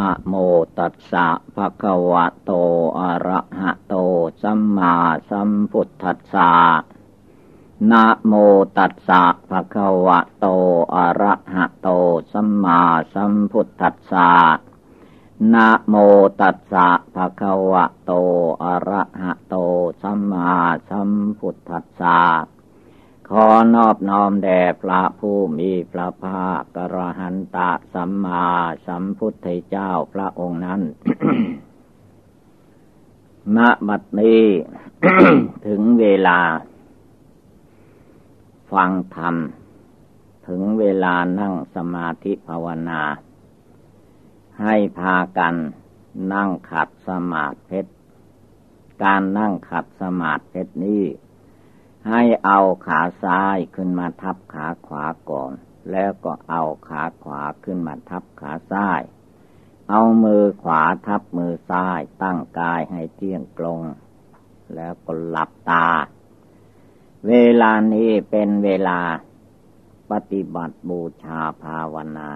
อะโมตัสสะภะคะวะโต อะระหะโต สัมมาสัมพุทธัสสะนะโมตัสสะภะคะวะโต อะระหะโต สัมมาสัมพุทธัสสะนะโมตัสสะภะคะวะโต อะระหะโต สัมมาสัมพุทธัสสะ ขอนอบน้อมแด่พระผู้มีพระภาคกระหันตะสัมมาสัมพุทธเจ้าพระองค์นั้น ณ บัดนี้ถึงเวลา ฟังธรรม ถึงเวลานั่งสมาธิภาวนา ให้พากันนั่งขัดสมาธิการนั่งขัดสมาธินี้ ให้เอาขาซ้ายขึ้นมาทับขาขวาก่อน แล้วก็เอาขาขวาขึ้นมาทับขาซ้าย เอามือขวาทับมือซ้ายตั้งกายให้เที่ยงตรง แล้วก็หลับตา เวลานี้เป็นเวลาปฏิบัติบูชาภาวนา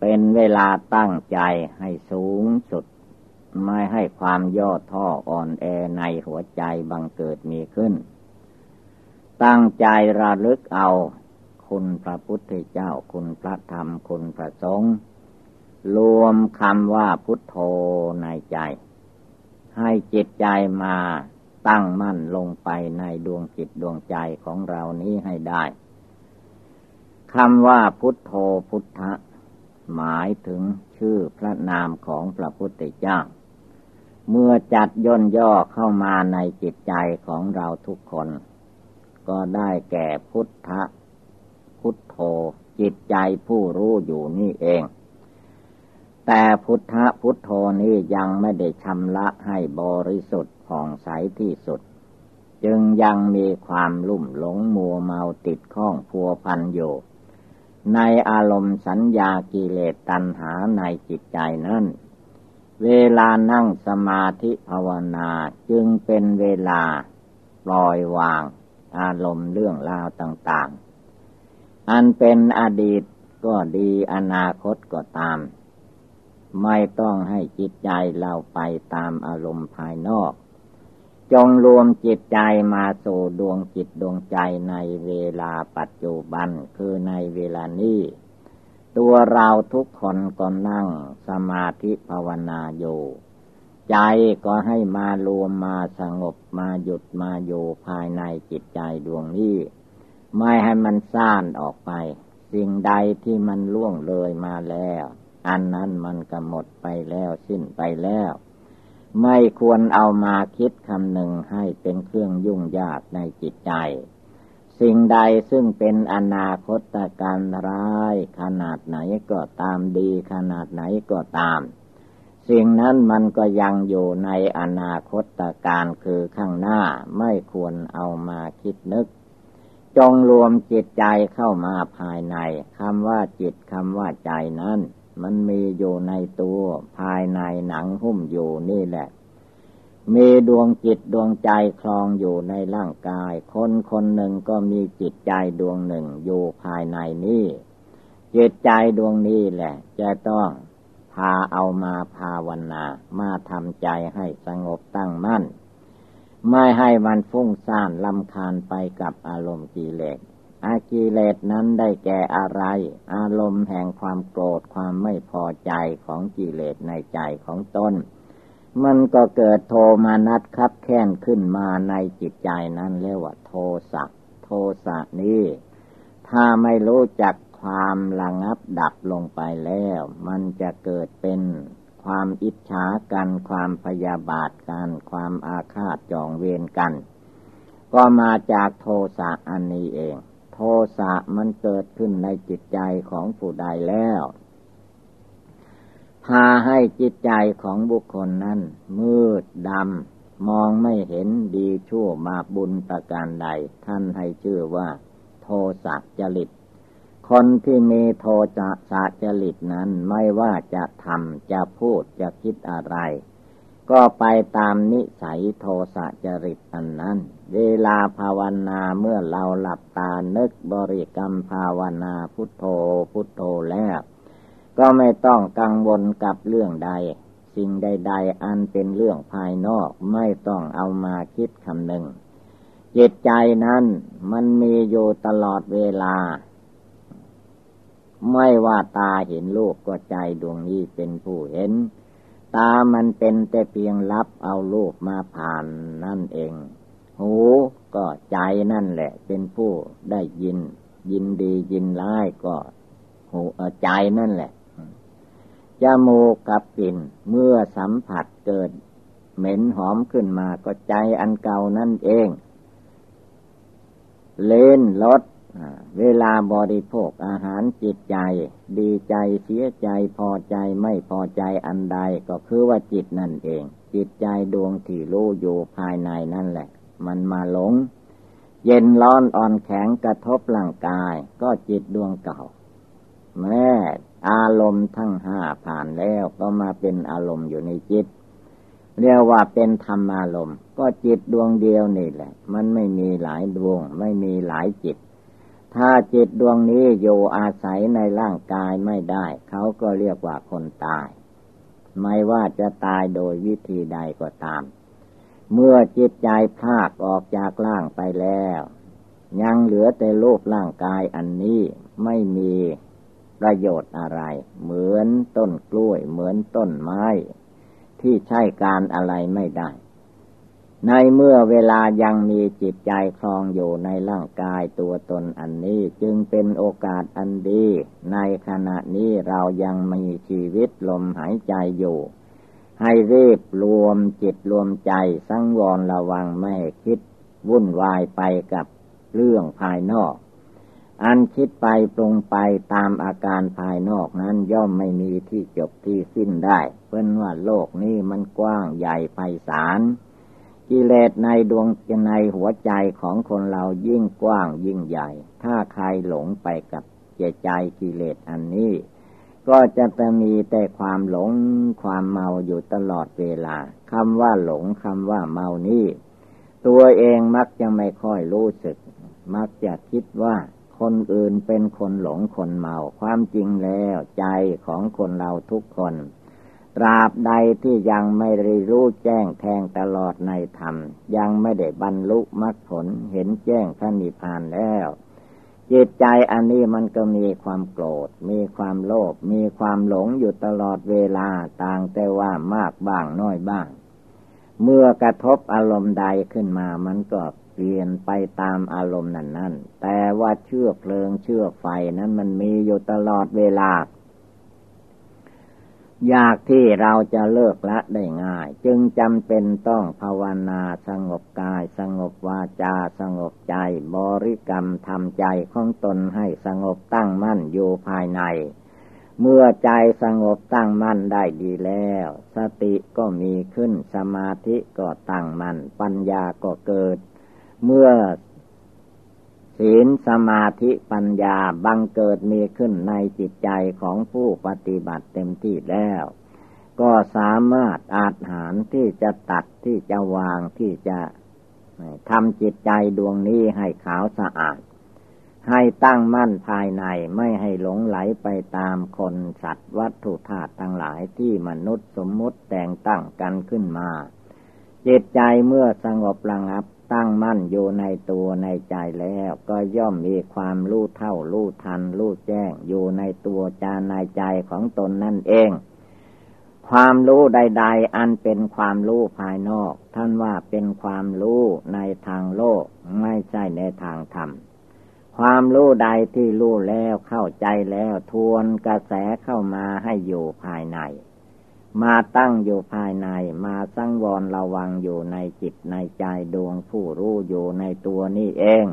เป็นเวลาตั้งใจให้สูงสุด ไม่ให้ความย่อท้ออ่อนแอในหัวใจบังเกิดมีขึ้น ตั้งใจระลึกเอา คุณพระพุทธเจ้า คุณพระธรรม คุณพระสงฆ์รวมคำว่าพุทโธในใจ ให้จิตใจมาตั้งมั่นลงไปในดวงจิตดวงใจของเรานี้ให้ได้คำว่าพุทโธพุทธะ หมายถึงชื่อพระนามของพระพุทธเจ้า เมื่อจัดย่นย่อเข้ามาในจิตใจของเราทุกคน ก็ได้แก่พุทธพุทโธจิตใจผู้รู้อยู่นี่เอง แต่พุทธพุทโธนี้ยังไม่ได้ชำระให้บริสุทธิ์ผ่องใสที่สุด จึงยังมีความลุ่มหลงมัวเมาติดข้องพัวพันอยู่ ในอารมณ์สัญญากิเลสตัณหาในจิตใจนั้นเวลานั่งสมาธิภาวนาจึงเป็นเวลาปล่อยวาง อารมณ์เรื่องราวต่างๆ อันเป็นอดีตก็ดีอนาคตก็ตาม ไม่ต้องให้จิตใจเราไปตามอารมณ์ภายนอก จงรวมจิตใจมาสู่ดวงจิตดวงใจในเวลาปัจจุบันคือในเวลานี้ตัวเราทุกคนก็นั่งสมาธิภาวนาอยู่ ใจก็ให้มารวมมาสงบมาหยุดมาอยู่ภายในจิตใจดวงนี้ ไม่ให้มันซ่านออกไป สิ่งใดที่มันล่วงเลยมาแล้ว อันนั้นมันก็หมดไปแล้วสิ้นไปแล้ว ไม่ควรเอามาคิดคำหนึ่งให้เป็นเครื่องยุ่งยากในจิตใจ สิ่งใดซึ่งเป็นอนาคตการร้ายขนาดไหนก็ตามดีขนาดไหนก็ตาม สิ่งนั้นมันก็ยังอยู่ในอนาคตการคือข้างหน้าไม่ควรเอามาคิดนึก จงรวมจิตใจเข้ามาภายในคำว่าจิตคำว่าใจนั้น มันมีอยู่ในตัวภายในหนังหุ้มอยู่นี่แหละ มีดวงจิตดวงใจคลองอยู่ในร่างกาย คนคนหนึ่งก็มีจิตใจดวงหนึ่งอยู่ภายในนี้จิตใจดวงนี้แหละ จะต้อง พาเอามาภาวนา มาทำใจให้สงบตั้งมั่น ไม่ให้มันฟุ้งซ่านลำคาญไปกับอารมณ์กิเลสอากิเลสนั้นได้แก่อะไร อารมณ์แห่งความโกรธความไม่พอใจของกิเลสในใจของตนมันก็เกิดโทมานัดคับแค้นขึ้นมาในจิตใจนั้นเรียกว่าโทสะ โทสะนี้ ถ้าไม่รู้จัก ความระงับดับลงไปแล้ว มันจะเกิดเป็นความอิจฉากัน ความพยาบาทกัน ความอาฆาตจองเวรกัน ก็มาจากโทสะอันนี้เอง โทสะมันเกิดขึ้นในจิตใจของผู้ใดแล้วพาให้จิตใจของบุคคลนั้น มืดดำ มองไม่เห็นดีชั่วมาบุญประการใด ท่านให้ชื่อว่า โทสะจริต คนที่มีโทจะสะจริตนั้นไม่ว่าจะทำจะพูดจะคิดอะไร ก็ไปตามนิสัยโทสะจริตอันนั้น เวลาภาวนาเมื่อเราหลับตานึกบริกรรมภาวนาพุทโธพุทโธแล้ว ก็ไม่ต้องกังวลกับเรื่องใด สิ่งใด ๆ อันเป็นเรื่องภายนอกไม่ต้องเอามาคิดคำหนึ่งจิตใจนั้นมันมีอยู่ตลอดเวลา ไม่ว่าตาเห็นรูปก็ใจดวงนี้เป็นผู้เห็น ตามันเป็นแต่เพียงรับเอารูปมาผ่านนั่นเอง หูก็ใจนั่นแหละ เป็นผู้ได้ยิน ยินดียินร้ายก็ หูใจนั่นแหละจมูกกับกลิ่นเมื่อสัมผัสเกิด เหม็นหอมขึ้นมาก็ใจอันเก่านั่นเอง เล่นลด เวลาบริโภคอาหารจิตใจ ดีใจเสียใจพอใจไม่พอใจอันใดก็คือว่าจิตนั่นเอง จิตใจดวงที่รู้อยู่ภายในนั่นแหละ มันมาหลง เย็นร้อนอ่อนแข็งกระทบร่างกาย ก็จิตดวงเก่า แม่อารมณ์ทั้งห้าผ่านแล้วก็มาเป็นอารมณ์อยู่ในจิต เรียกว่าเป็นธรรมอารมณ์ ก็จิตดวงเดียวนี่แหละ มันไม่มีหลายดวง ไม่มีหลายจิต ถ้าจิตดวงนี้อยู่อาศัยในร่างกายไม่ได้ เขาก็เรียกว่าคนตาย ไม่ว่าจะตายโดยวิธีใดก็ตาม เมื่อจิตใจพากออกจากร่างไปแล้ว ยังเหลือแต่รูปร่างกายอันนี้ไม่มีประโยชน์อะไร เหมือนต้นกล้วย เหมือนต้นไม้ ที่ใช้การอะไรไม่ได้ ในเมื่อเวลายังมีจิตใจคลองอยู่ในร่างกายตัวตนอันนี้จึงเป็นโอกาสอันดี ในขณะนี้เรายังมีชีวิตลมหายใจอยู่ ให้รีบรวมจิตรวมใจสังวรระวังไม่คิดวุ่นวายไปกับเรื่องภายนอก อันคิดไปปรุงไปตามอาการภายนอกนั้นย่อมไม่มีที่จบที่สิ้นได้ เพื่อนว่าโลกนี้มันกว้างใหญ่ไพศาล กิเลสในดวงในหัวใจของคนเรายิ่งกว้างยิ่งใหญ่ ถ้าใครหลงไปกับเจใจกิเลสอันนี้ ก็จะจะมีแต่ความหลงความเมาอยู่ตลอดเวลาคำว่าหลงคำว่าเมานี้ตัวเองมักจะไม่ค่อยรู้สึก มักจะคิดว่าคนอื่นเป็นคนหลงคนเมา ความจริงแล้วใจของคนเราทุกคน ตราบใดที่ยังไม่ได้รู้แจ้งแทงตลอดในธรรม ยังไม่ได้บรรลุมรรคผลเห็นแจ้งท่านิพานแล้ว จิตใจอันนี้มันก็มีความโกรธ มีความโลภมีความหลงอยู่ตลอดเวลาต่างแต่ว่ามากบ้างน้อยบ้าง เมื่อกระทบอารมณ์ใดขึ้นมามันก็เปลี่ยนไปตามอารมณ์นั้นนั่นแต่ว่าเชื่อเพลิงเชื่อไฟนั้นมันมีอยู่ตลอดเวลา ยากที่เราจะเลิกละได้ง่าย จึงจำเป็นต้องภาวนาสงบกาย สงบวาจา สงบใจ บริกรรมทำใจของตนให้สงบตั้งมั่นอยู่ภายใน เมื่อใจสงบตั้งมั่นได้ดีแล้ว สติก็มีขึ้นสมาธิก็ตั้งมั่นปัญญาก็เกิด เมื่อ ศีลสมาธิปัญญาบังเกิดมีขึ้นในจิตใจของผู้ปฏิบัติเต็มที่แล้ว ก็สามารถอาจหารที่จะตัดที่จะวางที่จะทำจิตใจดวงนี้ให้ขาวสะอาด ให้ตั้งมั่นภายในไม่ให้หลงไหลไปตามคนสัตว์วัตถุธาตุทั้งหลายที่มนุษย์สมมุติแต่งตั้งกันขึ้นมาจิตใจเมื่อสงบระงับ ตั้งมั่นอยู่ในตัวในใจแล้ว ก็ย่อมมีความรู้เท่ารู้ทันรู้แจ้ง อยู่ในตัวจาในใจของตนนั่นเอง ความรู้ใด ๆ อันเป็นความรู้ภายนอก ท่านว่าเป็นความรู้ในทางโลกไม่ใช่ในทางธรรมความรู้ใดที่รู้แล้วเข้าใจแล้วทวนกระแสเข้ามาให้อยู่ภายใน มาตั้งอยู่ภายใน มาสังวรระวังอยู่ในจิตในใจดวงผู้รู้อยู่ในตัวนี่เอง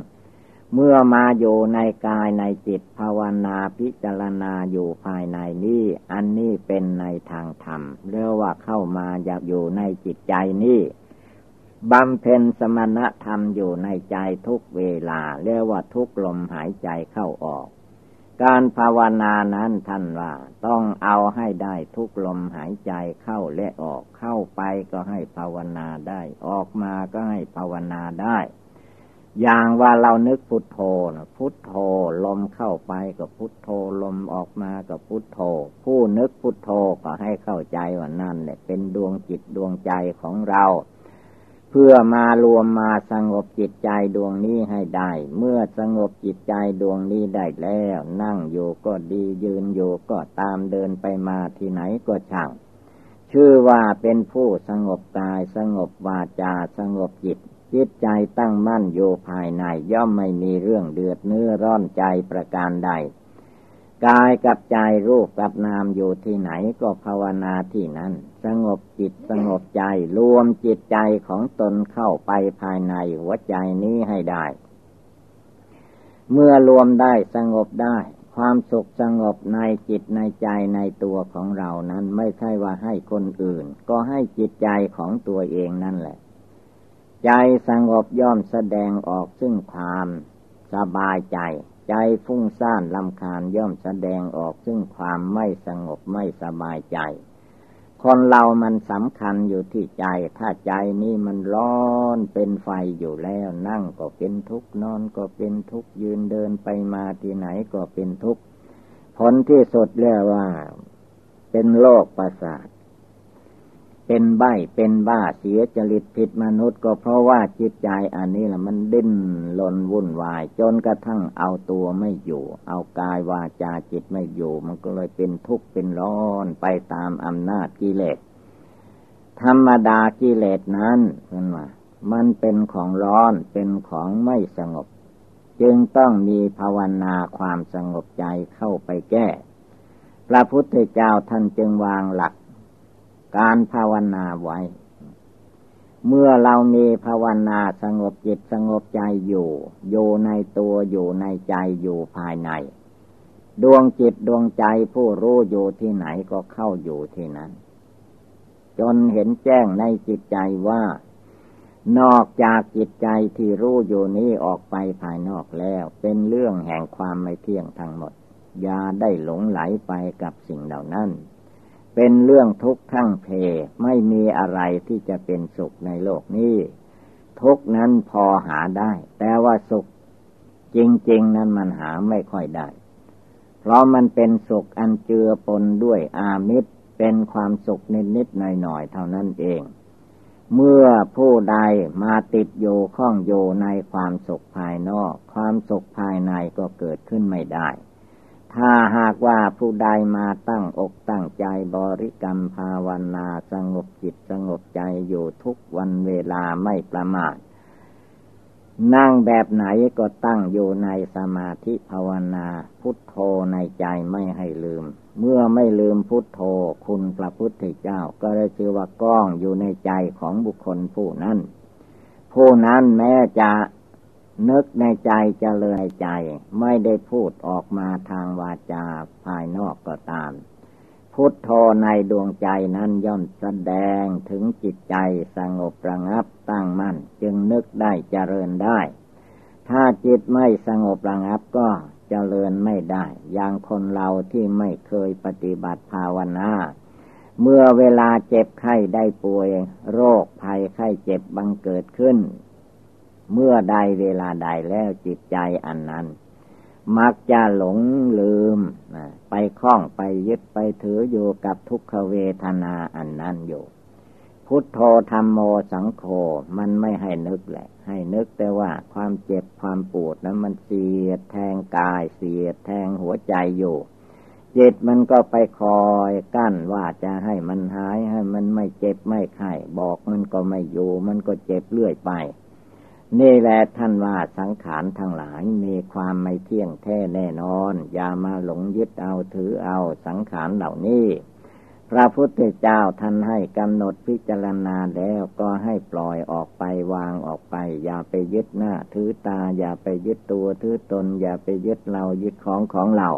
เมื่อมาอยู่ในกายในจิตภาวนาพิจารณาอยู่ภายในนี้อันนี้เป็นในทางธรรมเรียกว่าเข้ามาอยากอยู่ในจิตใจนี้บำเพ็ญสมณธรรมอยู่ในใจทุกเวลาเรียกว่าทุกลมหายใจเข้าออก การภาวนานั้นท่านว่า ต้องเอาให้ได้ทุกลมหายใจเข้าและออกเข้าไปก็ให้ภาวนาได้ ออกมาก็ให้ภาวนาได้ อย่างว่าเรานึกพุทโธนะพุทโธลมเข้าไปกับพุทโธลมออกมากับพุทโธ ผู้นึกพุทโธก็ให้เข้าใจว่านั่นเนี่ยเป็นดวงจิตดวงใจของเรา เพื่อมารวมมาสงบจิตใจดวงนี้ให้ได้ เมื่อสงบจิตใจดวงนี้ได้แล้ว นั่งอยู่ก็ดียืนอยู่ก็ตามเดินไปมาที่ไหนก็ช่าง ชื่อว่าเป็นผู้สงบกาย สงบวาจาสงบจิต จิตใจตั้งมั่นอยู่ภายในย่อมไม่มีเรื่องเดือดเนื้อร้อนใจประการใด กายกับใจรูปกับนามอยู่ที่ไหนก็ภาวนาที่นั้น สงบจิตสงบใจรวมจิตใจของตนเข้าไปภายในหัวใจนี้ให้ได้ เมื่อรวมได้สงบได้ ความสุขสงบในจิตในใจในตัวของเรานั้นไม่ใช่ว่าให้คนอื่น ก็ให้จิตใจของตัวเองนั่นแหละ ใจสงบย่อมแสดงออกซึ่งความสบายใจ ใจฟุ้งซ่านลำคาญย่อมแสดงออกซึ่งความไม่สงบไม่สบายใจ คนเรามันสำคัญอยู่ที่ใจ ถ้าใจนี้มันร้อนเป็นไฟอยู่แล้วนั่งก็เป็นทุกข์นอนก็เป็นทุกข์ยืนเดินไปมาที่ไหนก็เป็นทุกข์ผลที่สุดเรียกว่า เป็นโรคประสาท เป็นใบเป็นบ้าเสียจริตผิดมนุษย์ก็เพราะว่าจิตใจอันนี้แหละมันดิ้นหลนวุ่นวาย จนกระทั่งเอาตัวไม่อยู่ เอากายวาจาจิตไม่อยู่ มันก็เลยเป็นทุกข์เป็นร้อนไปตามอำนาจกิเลส ธรรมดากิเลสนั้นเพื่อนว่ามันเป็นของร้อนเป็นของไม่สงบ จึงต้องมีภาวนาความสงบใจเข้าไปแก้ พระพุทธเจ้าท่านจึงวางหลัก การภาวนาไว้ เมื่อเรามีภาวนาสงบจิตสงบใจอยู่ อยู่ในตัวอยู่ในใจอยู่ภายใน ดวงจิตดวงใจผู้รู้อยู่ที่ไหนก็เข้าอยู่ที่นั้น จนเห็นแจ้งในจิตใจว่า นอกจากจิตใจที่รู้อยู่นี้ออกไปภายนอกแล้ว เป็นเรื่องแห่งความไม่เที่ยงทั้งหมด อย่าได้หลงไหลไปกับสิ่งเหล่านั้น เป็นเรื่องทุกข์ทั้งเพ ไม่มีอะไรที่จะเป็นสุขในโลกนี้ ทุกนั้นพอหาได้ แต่ว่าสุขจริง ๆ นั้นมันหาไม่ค่อยได้ เพราะมันเป็นสุขอันเจือปนด้วยอามิตรเป็นความสุขนิดๆหน่อยๆเท่านั้นเอง เมื่อผู้ใดมาติดโยข้องโยในความสุขภายนอก ความสุขภายในก็เกิดขึ้นไม่ได้ ถ้าหากว่าผู้ใดมาตั้งอกตั้งใจบริกรรมภาวนาสงบจิตสงบใจอยู่ทุกวันเวลาไม่ประมาทนั่งแบบไหนก็ตั้งอยู่ในสมาธิภาวนาพุทโธในใจไม่ให้ลืม เมื่อไม่ลืมพุทโธคุณพระพุทธเจ้าก็ได้ชื่อว่าก้องอยู่ในใจของบุคคลผู้นั้นผู้นั้นแม้จะ นึกในใจเจริญใจ ไม่ได้พูดออกมาทางวาจาภายนอกก็ตาม พุทโธในดวงใจนั้นย่อมแสดงถึงจิตใจสงบระงับตั้งมั่น จึงนึกได้เจริญได้ ถ้าจิตไม่สงบระงับก็เจริญไม่ได้ อย่างคนเราที่ไม่เคยปฏิบัติภาวนาเมื่อเวลาเจ็บไข้ได้ป่วย โรคภัยไข้เจ็บบังเกิดขึ้น เมื่อใดเวลาใดแล้วจิตใจอันนั้น มักจะหลงลืม ไปคล้องไปยึดไปถืออยู่กับทุกขเวทนาอันนั้นอยู่ พุทโธธรรมโมสังโฆมันไม่ให้นึกแหละ ให้นึกแต่ว่าความเจ็บความปวดนั้นมันเสียดแทงกาย เสียดแทงหัวใจอยู่จิตมันก็ไปคอยกั้นว่าจะให้มันหายให้มันไม่เจ็บไม่ไข้บอกมันก็ไม่อยู่ มันก็เจ็บเรื่อยไป นี่แหละท่านว่าสังขารทั้งหลายมีความไม่เที่ยงแท้แน่นอน อย่ามาหลงยึดเอาถือเอาสังขารเหล่านี้พระพุทธเจ้าท่านให้กำหนดพิจารณาแล้วก็ให้ปล่อยออกไปวางออกไป อย่าไปยึดหน้าถือตา อย่าไปยึดตัวถือตน อย่าไปยึดเรายึดของของเรา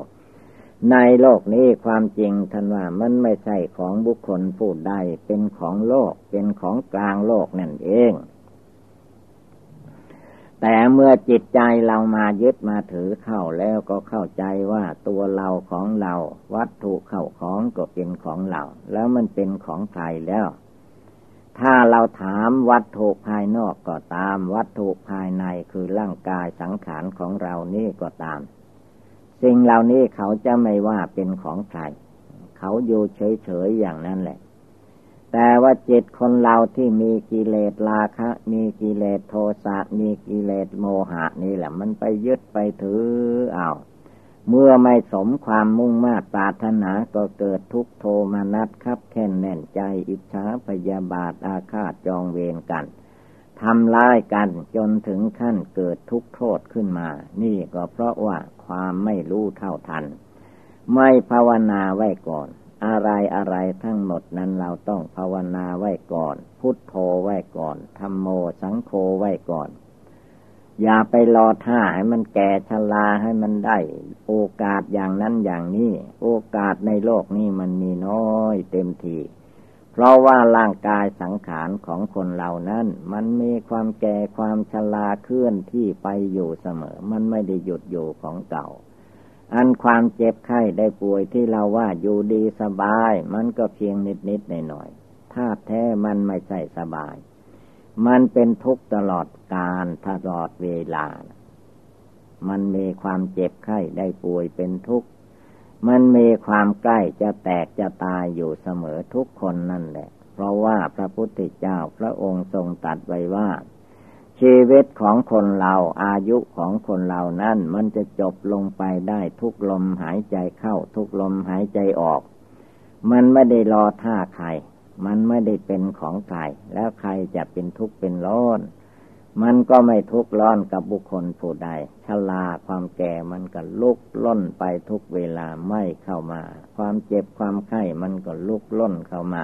ในโลกนี้ความจริงท่านว่ามันไม่ใช่ของบุคคลผู้ใดเป็นของโลกเป็นของกลางโลกนั่นเอง แต่เมื่อจิตใจเรามายึดมาถือเข้าแล้วก็เข้าใจว่าตัวเราของเราวัตถุเข้าของก็เป็นของเรา แล้วมันเป็นของใครแล้ว ถ้าเราถามวัตถุภายนอกก็ตาม วัตถุภายในคือร่างกายสังขารของเรานี่ก็ตาม สิ่งเหล่านี้เขาจะไม่ว่าเป็นของใคร เขาอยู่เฉยๆอย่างนั้นแหละ แต่ว่าจิตคนเราที่มีกิเลสราคะ มีกิเลสโทสะมีกิเลสโมหะนี่แหละ มันไปยึดไปถือเอาเมื่อไม่สมความมุ่งมา่ปรารถนาก็เกิดทุกโทมนัสครับแค่นแน่นใจอิจฉาพยาบาทอาฆาตจองเวรกันทำร้ายกันจนถึงขั้นเกิดทุกโทษขึ้นมา นี่ก็เพราะว่าความไม่รู้เท่าทัน ไม่ภาวนาไว้ก่อน อะไรอะไรทั้งหมดนั้นเราต้องภาวนาไว้ก่อน พุทโธไว้ก่อนธรรมโมสังโฆไว้ก่อน อย่าไปรอท่าให้มันแก่ชราให้มันได้ โอกาสอย่างนั้นอย่างนี้ โอกาสในโลกนี้มันมีน้อยเต็มทีเพราะว่าร่างกายสังขารของคนเหล่านั้น มันมีความแก่ความชราเคลื่อนที่ไปอยู่เสมอ มันไม่ได้หยุดอยู่ของเก่า อันความเจ็บไข้ได้ป่วยที่เราว่าอยู่ดีสบาย มันก็เพียงนิดนิดหน่อยหน่อยถ้าแท้มันไม่ใช่สบาย มันเป็นทุกข์ตลอดการตลอดเวลา มันมีความเจ็บไข้ได้ป่วยเป็นทุกข์ มันมีความใกล้จะแตกจะตายอยู่เสมอทุกคนนั่นแหละ เพราะว่าพระพุทธเจ้าพระองค์ทรงตัดไว้ว่า ชีวิตของคนเราอายุของคนเรานั่นมันจะจบลงไปได้ทุกลมหายใจเข้า ทุกลมหายใจออก มันไม่ได้รอท่าใคร มันไม่ได้เป็นของใครแล้วใครจะเป็นทุกข์เป็นร้อน มันก็ไม่ทุกข์ร้อนกับบุคคลผู้ใดชลาความแก่มันก็ลุกล้นไปทุกเวลาไม่เข้ามา ความเจ็บความไข้มันก็ลุกล้นเข้ามา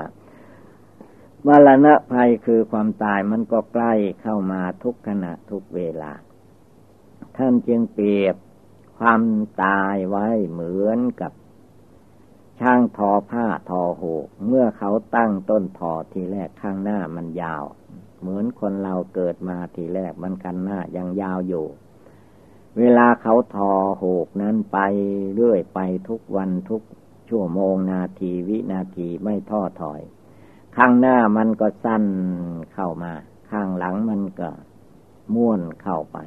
มรณะภัยคือความตายมันก็ใกล้เข้ามาทุกขณะทุกเวลา ท่านจึงเปรียบความตายไว้เหมือนกับช่างทอผ้าทอหูเมื่อเขาตั้งต้นทอทีแรกข้างหน้ามันยาว เหมือนคนเราเกิดมาทีแรกมันกันหน้ายังยาวอยู่ เวลาเขาทอหูกนั้นไปเรื่อยไปทุกวันทุกชั่วโมงนาทีวินาทีไม่ท้อถอย ข้างหน้ามันก็สั้นเข้ามา ข้างหลังมันก็ม้วนเข้าไป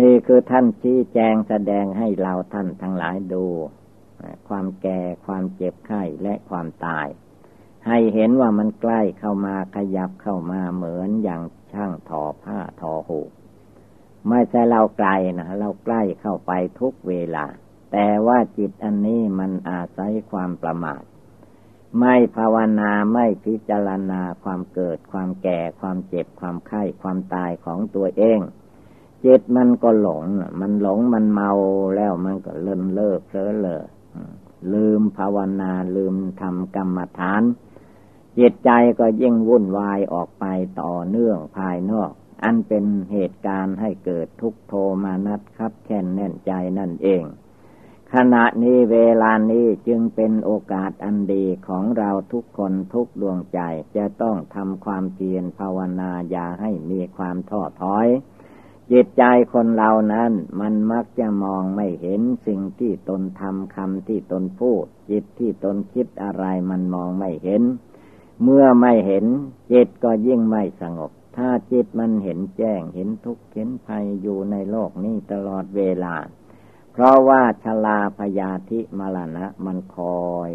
นี่คือท่านชี้แจงแสดงให้เราท่านทั้งหลายดู ความแก่ความเจ็บไข้และความตาย ให้เห็นว่ามันใกล้เข้ามาขยับเข้ามาเหมือนอย่างช่างทอผ้าทอหูไม่ใช่เราไกลนะเราใกล้เข้าไปทุกเวลา แต่ว่าจิตอันนี้มันอาศัยความประมาท ไม่ภาวนาไม่พิจารณาความเกิดความแก่ความเจ็บความไข้ความตายของตัวเองจิตมันก็หลง มันหลงมันเมาแล้วมันก็เลินเลิกเพลอเลอลืมภาวนาลืมทำกรรมฐาน จิตใจก็ยิ่งวุ่นวายออกไปต่อเนื่องภายนอก อันเป็นเหตุการณ์ให้เกิดทุกโทมานัดครับแค่นแน่นใจนั่นเอง ขณะนี้เวลานี้จึงเป็นโอกาสอันดีของเราทุกคนทุกดวงใจ จะต้องทำความเพียรภาวนาอย่าให้มีความท้อถอย จิตใจคนเรานั้น มันมักจะมองไม่เห็นสิ่งที่ตนทำคำที่ตนพูด จิตที่ตนคิดอะไรมันมองไม่เห็น เมื่อไม่เห็น จิตก็ยิ่งไม่สงบ ถ้าจิตมันเห็นแจ้งเห็นทุกข์เห็นภัยอยู่ในโลกนี้ตลอดเวลา เพราะว่าชลาพยาธิมรณะมันคอย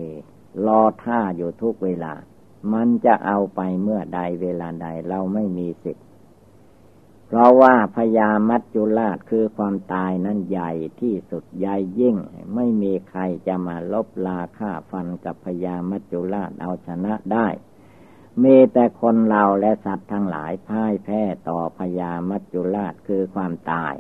รอท่าอยู่ทุกเวลา มันจะเอาไปเมื่อใดเวลาใดเราไม่มีสิทธิ์ เพราะว่าพญามัจจุราชคือความตายนั้นใหญ่ที่สุดใหญ่ยิ่ง ไม่มีใครจะมาลบลาฆ่าฟันกับพญามัจจุราชเอาชนะได้มีแต่คนเราและสัตว์ทั้งหลายพ่ายแพ้ต่อพญามัจจุราชคือความตาย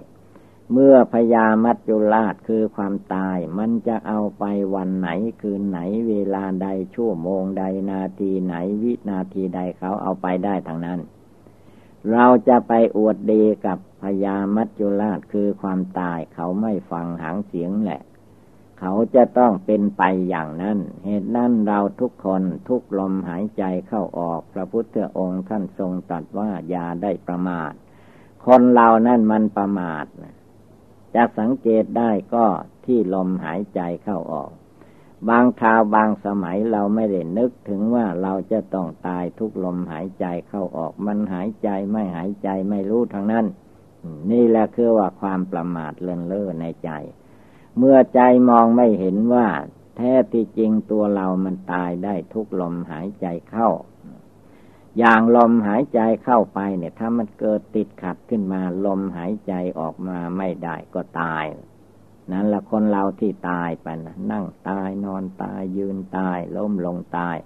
เมื่อพญามัจจุราชคือความตาย มันจะเอาไปวันไหนคืนไหนเวลาใดชั่วโมงใดนาทีไหนวินาทีใดเขาเอาไปได้ทั้งนั้น เราจะไปอวดดีกับพญามัจจุราชคือความตายเขาไม่ฟังหางเสียงแหละ เขาจะต้องเป็นไปอย่างนั้น เหตุนั้นเราทุกคนทุกลมหายใจเข้าออกพระพุทธองค์ท่านทรงตรัสว่าอย่าได้ประมาท คนเรานั่นมันประมาท จะสังเกตได้ก็ที่ลมหายใจเข้าออก บางคราวบางสมัยเราไม่ได้นึกถึงว่าเราจะต้องตายทุกลมหายใจเข้าออก มันหายใจไม่หายใจไม่รู้ทางนั้น นี่แหละคือว่าความประมาทเลินเล่อในใจ เมื่อใจมองไม่เห็นว่า แท้ที่จริงตัวเรามันตายได้ทุกลมหายใจเข้า อย่างลมหายใจเข้าไปเนี่ย ถ้ามันเกิดติดขัดขึ้นมา ลมหายใจออกมาไม่ได้ก็ตาย นั่นละคนเราที่ตายไปนะนั่งตายนอนตายยืนตายล้มลงตาย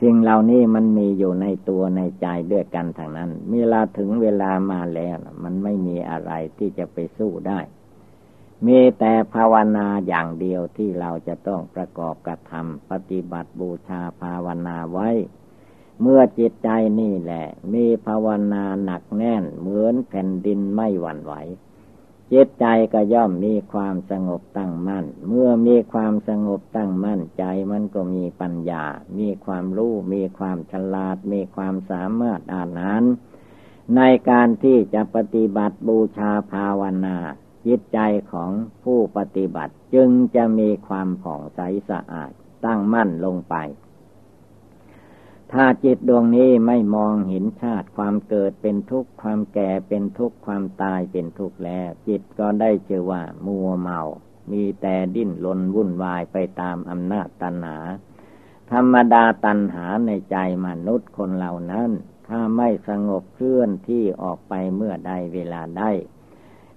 สิ่งเหล่านี้มันมีอยู่ในตัวในใจด้วยกันทางนั้น เวลาถึงเวลามาแล้ว มันไม่มีอะไรที่จะไปสู้ได้มีแต่ภาวนาอย่างเดียวที่เราจะต้องประกอบกระทำปฏิบัติบูชาภาวนาไว้ เมื่อจิตใจนี่แหละ มีภาวนาหนักแน่น เหมือนแผ่นดินไม่หวั่นไหว จิตใจก็ย่อมมีความสงบตั้งมั่น เมื่อมีความสงบตั้งมั่นใจมันก็มีปัญญา มีความรู้ มีความฉลาด มีความสามารถอ่านนั้นในการที่จะปฏิบัติบูชาภาวนา จิตใจของผู้ปฏิบัติจึงจะมีความผ่องใสสะอาดตั้งมั่นลงไป ถ้าจิตดวงนี้ไม่มองเห็นชาติความเกิดเป็นทุกข์ความแก่เป็นทุกข์ความตายเป็นทุกข์แล้ว จิตก็ได้เจอว่ามัวเมา มีแต่ดิ้นรนวุ่นวายไปตามอำนาจตัณหา ธรรมดาตัณหาในใจมนุษย์คนเหล่านั้น ถ้าไม่สงบเคลื่อนที่ออกไปเมื่อใดเวลาได้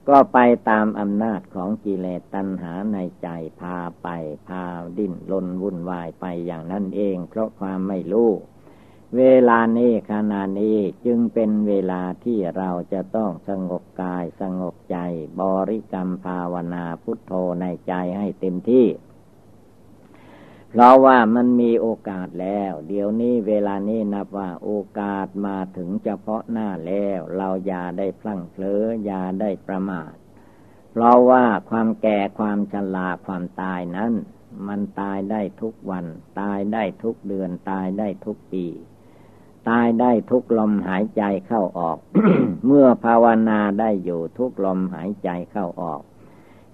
ก็ไปตามอำนาจของกิเลสตัณหาในใจพาไปพาดิ้นรนวุ่นวายไปอย่างนั้นเอง เพราะความไม่รู้ เวลานี้ขณะนี้จึงเป็นเวลาที่เราจะต้องสงบกายสงบใจ บริกรรมภาวนาพุทโธในใจให้เต็มที่ เพราะว่ามันมีโอกาสแล้ว เดี๋ยวนี้เวลานี้นับว่าโอกาสมาถึงเฉพาะหน้าแล้ว เราอย่าได้พลั้งเผลออย่าได้ประมาท เพราะว่าความแก่ความชราความตายนั้น มันตายได้ทุกวัน ตายได้ทุกเดือนตายได้ทุกปี ตายได้ทุกลมหายใจเข้าออก เมื่อภาวนาได้อยู่ทุกลมหายใจเข้าออก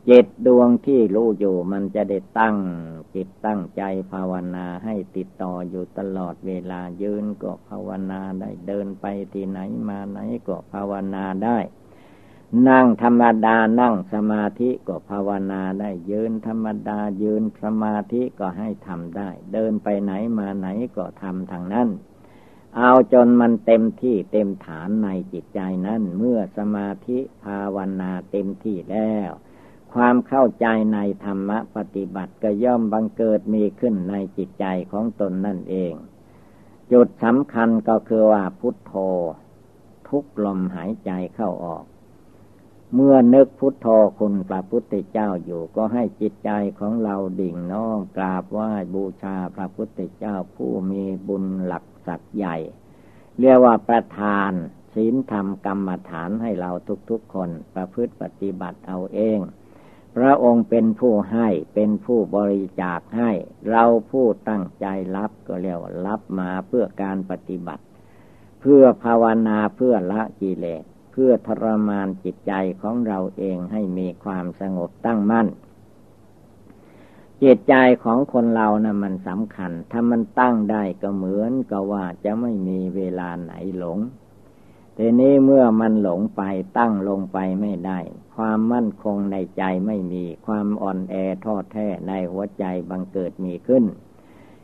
จิตดวงที่รู้อยู่มันจะได้ตั้ง จิตตั้งใจภาวนาให้ติดต่ออยู่ตลอดเวลายืนก็ภาวนาได้เดินไปที่ไหนมาไหนก็ภาวนาได้นั่งธรรมดานั่งสมาธิก็ภาวนาได้ยืนธรรมดายืนสมาธิก็ให้ทำได้ เดินไปไหนมาไหนก็ทำทางนั้น เอาจนมันเต็มที่เต็มฐานในจิตใจนั้น เมื่อสมาธิภาวนาเต็มที่แล้ว ความเข้าใจในธรรมะปฏิบัติก็ย่อมบังเกิดมีขึ้นในจิตใจของตนนั่นเอง จุดสำคัญก็คือว่าพุทโธ ทุกลมหายใจเข้าออก เมื่อนึกพุทโธคุณพระพุทธเจ้าอยู่ก็ให้จิตใจของเราดิ่งน้อมกราบไหว้บูชาพระพุทธเจ้าผู้มีบุญหลัก สัตว์ใหญ่ เรียกว่าประทานศีลธรรมกรรมฐานให้เราทุกๆคนประพฤติปฏิบัติเอาเอง พระองค์เป็นผู้ให้เป็นผู้บริจาคให้ เราผู้ตั้งใจรับก็เรียกว่ารับมาเพื่อการปฏิบัติ เพื่อภาวนาเพื่อละกิเลสเพื่อทรมานจิตใจของเราเองให้มีความสงบตั้งมั่น จิตใจของคนเรานะ่ะมันสำคัญ ถ้ามันตั้งได้ก็เหมือนกับว่าจะไม่มีเวลาไหนหลงทีนี้เมื่อมันหลงไปตั้งลงไปไม่ได้ ความมั่นคงในใจไม่มีความอ่อนแอทอดแท้ในหัวใจบังเกิดมีขึ้น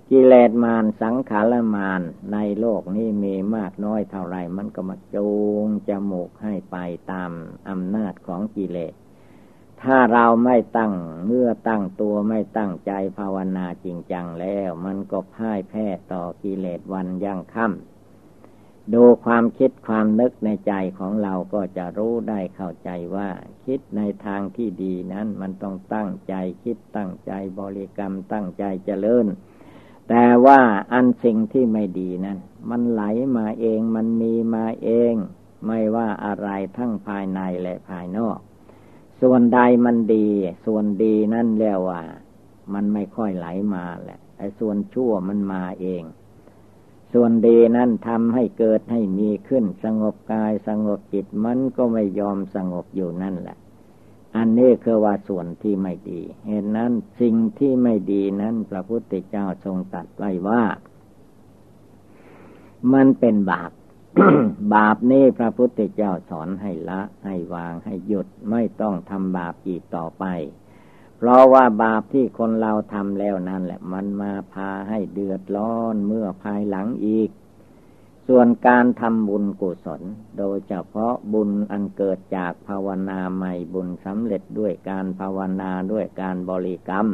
กิเลสมารสังขารมารในโลกนี้มีมากน้อยเท่าไรมันก็มาจูงจมูกให้ไปตามอำนาจของกิเลส ถ้าเราไม่ตั้งเมื่อตั้งตัวไม่ตั้งใจภาวนาจริงจังแล้ว มันก็พ่ายแพ้ต่อกิเลสวันยั่งค่ำดูความคิดความนึกในใจของเราก็จะรู้ได้เข้าใจว่า คิดในทางที่ดีนั้น มันต้องตั้งใจคิดตั้งใจบริกรรมตั้งใจเจริญแต่ว่าอันสิ่งที่ไม่ดีนั้น มันไหลมาเองมันมีมาเอง ไม่ว่าอะไรทั้งภายในและภายนอก ส่วนใดมันดี ส่วนดีนั่นเรียกว่า มันไม่ค่อยไหลมาแหละไอ้ส่วนชั่วมันมาเอง ส่วนดีนั่นทำให้เกิดให้มีขึ้น สงบกายสงบจิตมันก็ไม่ยอมสงบอยู่นั่นแหละ อันนี้คือว่าส่วนที่ไม่ดี เหตุนั้นสิ่งที่ไม่ดีนั้น พระพุทธเจ้าทรงตัดไว้ว่า มันเป็นบาป บาปนี้พระพุทธเจ้าสอนให้ละ ให้วางให้หยุดไม่ต้องทำบาปอีกต่อไป เพราะว่าบาปที่คนเราทำแล้วนั่นแหละ มันมาพาให้เดือดร้อนเมื่อภายหลังอีก ส่วนการทำบุญกุศล โดยเฉพาะบุญอันเกิดจากภาวนาใหม่บุญสำเร็จด้วยการภาวนาด้วยการบริกรรม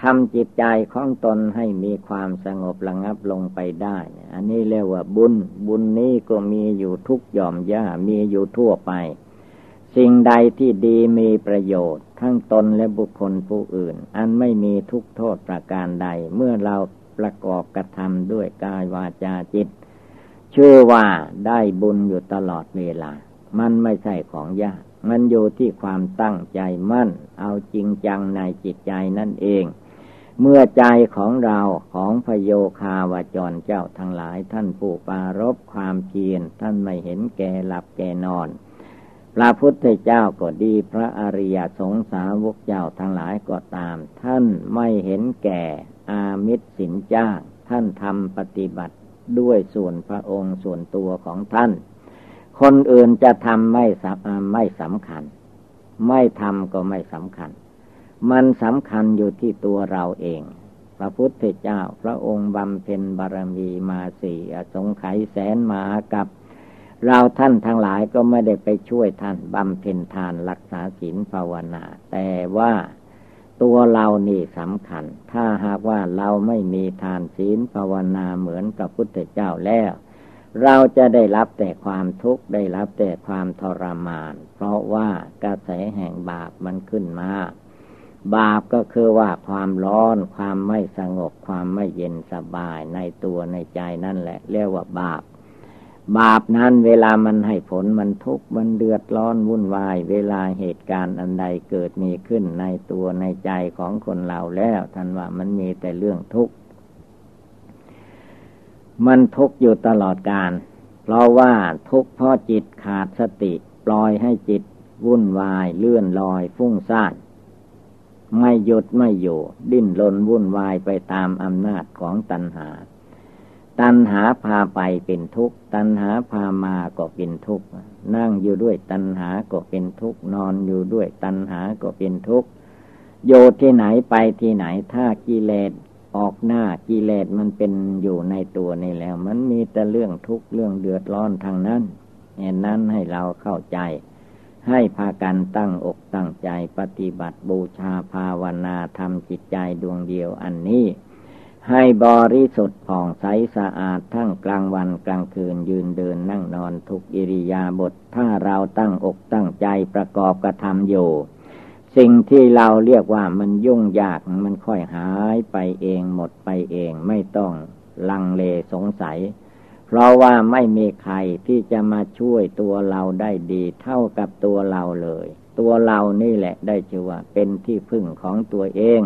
ทำจิตใจของตนให้มีความสงบระงับลงไปได้ อันนี้เรียกว่าบุญ บุญนี้ก็มีอยู่ทุกหย่อมย่ามีอยู่ทั่วไป สิ่งใดที่ดีมีประโยชน์ ทั้งตนและบุคคลผู้อื่น อันไม่มีทุกโทษประการใด เมื่อเราประกอบกระทำด้วยกายวาจาจิต เชื่อว่าได้บุญอยู่ตลอดเวลา มันไม่ใช่ของยาก มันอยู่ที่ความตั้งใจมั่น เอาจริงจังในจิตใจนั่นเอง เมื่อใจของเราของพโยคาวาจรเจ้าทั้งหลายท่านผู้ปารบความเพียรท่านไม่เห็นแก่หลับแก่นอน พระพุทธเจ้าก็ดี พระอริยสงสาวกเจ้าทั้งหลายก็ตาม ท่านไม่เห็นแก่อามิตรสินจ้าง ท่านทำปฏิบัติด้วยส่วนพระองค์ส่วนตัวของท่าน คนอื่นจะทำไม่ไม่สำคัญ ไม่ทำก็ไม่สำคัญ มันสำคัญอยู่ที่ตัวเราเอง พระพุทธเจ้าพระองค์บำเพ็ญบารมีมาสี่สงไขยแสนมากับ เราท่านทั้งหลายก็ไม่ได้ไปช่วยท่านบำเพ็ญทานรักษาศีลภาวนา แต่ว่าตัวเรานี่สำคัญ ถ้าหากว่าเราไม่มีทานศีลภาวนาเหมือนกับพุทธเจ้าแล้ว เราจะได้รับแต่ความทุกข์ได้รับแต่ความทรมาน เพราะว่ากระแสแห่งบาปมันขึ้นมา บาปก็คือว่าความร้อนความไม่สงบความไม่เย็นสบายในตัวในใจนั่นแหละ เรียกว่าบาป บาปนั้นเวลามันให้ผลมันทุกข์มันเดือดร้อนวุ่นวาย เวลาเหตุการณ์อันใดเกิดมีขึ้นในตัวในใจของคนเราแล้วท่านว่ามันมีแต่เรื่องทุกข์มันทุกข์อยู่ตลอดการ เพราะว่าทุกข์เพราะจิตขาดสติ ปล่อยให้จิตวุ่นวายเลื่อนลอยฟุ้งซ่าน ไม่หยุดไม่อยู่ ดิ้นรนวุ่นวายไปตามอำนาจของตัณหา ตัณหาพาไปเป็นทุกข์ ตัณหาพามาก็เป็นทุกข์ นั่งอยู่ด้วยตัณหาก็เป็นทุกข์ นอนอยู่ด้วยตัณหาก็เป็นทุกข์โยที่ไหนไปที่ไหนถ้ากิเลสออกหน้ากิเลสมันเป็นอยู่ในตัวนี่แล้ว มันมีแต่เรื่องทุกข์เรื่องเดือดร้อนทางนั้นเห็นนั้นให้เราเข้าใจ ให้พากันตั้งอกตั้งใจปฏิบัติบูชาภาวนาทำจิตใจดวงเดียวอันนี้ ให้บริสุทธิ์ผ่องใสสะอาดทั้งกลางวันกลางคืนยืนเดินนั่งนอนทุกอิริยาบถถ้าเราตั้งอกตั้งใจประกอบกระทำอยู่ สิ่งที่เราเรียกว่ามันยุ่งยากมันค่อยหายไปเองหมดไปเองไม่ต้องลังเลสงสัย เพราะว่าไม่มีใครที่จะมาช่วยตัวเราได้ดีเท่ากับตัวเราเลย ตัวเรานี่แหละได้ชื่อว่าเป็นที่พึ่งของตัวเอง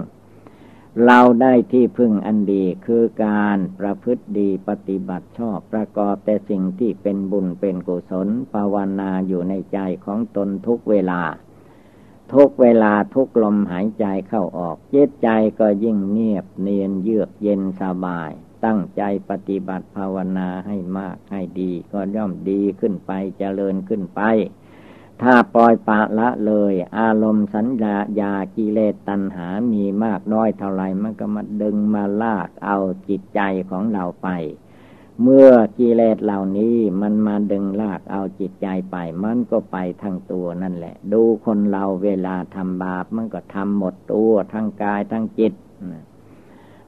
เราได้ที่พึ่งอันดีคือการประพฤติดีปฏิบัติชอบประกอบแต่สิ่งที่เป็นบุญเป็นกุศลภาวนาอยู่ในใจของตนทุกเวลาทุกเวลาทุกลมหายใจเข้าออกจิตใจก็ยิ่งเงียบเนียนเยือกเย็นสบาย ตั้งใจปฏิบัติภาวนาให้มากให้ดี ก็ย่อมดีขึ้นไปเจริญขึ้นไป ถ้าปล่อยปะละเลย อารมณ์สัญญายากิเลสตัณหามีมากน้อยเท่าไรมันก็มาดึงมาลากเอาจิตใจของเราไป เมื่อกิเลสเหล่านี้มันมาดึงลากเอาจิตใจไป มันก็ไปทั้งตัวนั่นแหละ ดูคนเราเวลาทำบาปมันก็ทำหมดตัวทั้งกายทั้งจิต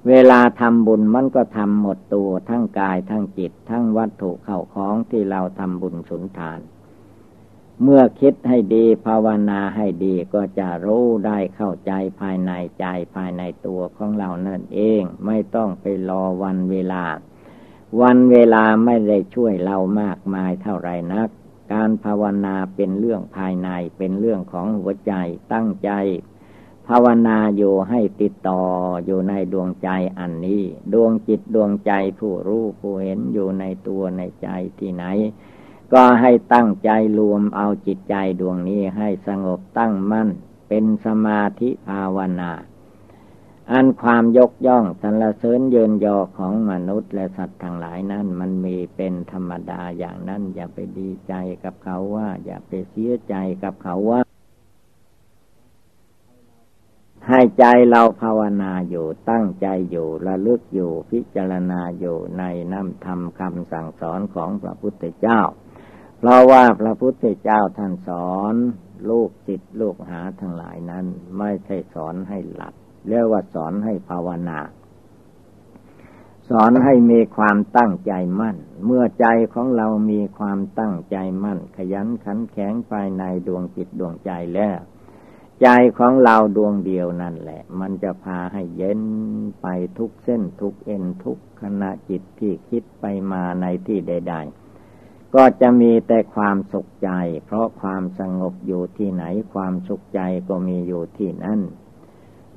เวลาทำบุญมันก็ทำหมดตัวทั้งกายทั้งจิต ทั้งวัตถุเข้าของที่เราทำบุญสุนทาน เมื่อคิดให้ดีภาวนาให้ดีก็จะรู้ได้เข้าใจภายในใจภายในตัวของเรานั่นเองไม่ต้องไปรอวันเวลา วันเวลาไม่ได้ช่วยเรามากมายเท่าไรนัก การภาวนาเป็นเรื่องภายในเป็นเรื่องของหัวใจตั้งใจ ภาวนาอยู่ให้ติดต่ออยู่ในดวงใจอันนี้ ดวงจิตดวงใจผู้รู้ผู้เห็นอยู่ในตัวในใจที่ไหน ก็ให้ตั้งใจรวมเอาจิตใจดวงนี้ให้สงบตั้งมั่น เป็นสมาธิภาวนา อันความยกย่องสรรเสริญเยินยอของมนุษย์และสัตว์ทั้งหลายนั้น มันมีเป็นธรรมดาอย่างนั้น อย่าไปดีใจกับเขาว่า อย่าไปเสียใจกับเขาว่า ให้ใจเราภาวนาอยู่ตั้งใจอยู่ระลึกอยู่พิจารณาอยู่ในน้ำธรรมคำสั่งสอนของพระพุทธเจ้า เพราะว่าพระพุทธเจ้าท่านสอนลูกจิตลูกหาทั้งหลายนั้น ไม่ใช่สอนให้หลับเรียกว่าสอนให้ภาวนา สอนให้มีความตั้งใจมั่น เมื่อใจของเรามีความตั้งใจมั่น ขยันขันแข็งภายในดวงจิตดวงใจแล้ว ใจของเราดวงเดียวนั่นแหละ มันจะพาให้เย็นไปทุกเส้นทุกเอ็นทุกขณะจิตที่คิดไปมาในที่ใด ๆ ก็จะมีแต่ความสุขใจ เพราะความสงบอยู่ที่ไหนความสุขใจก็มีอยู่ที่นั่น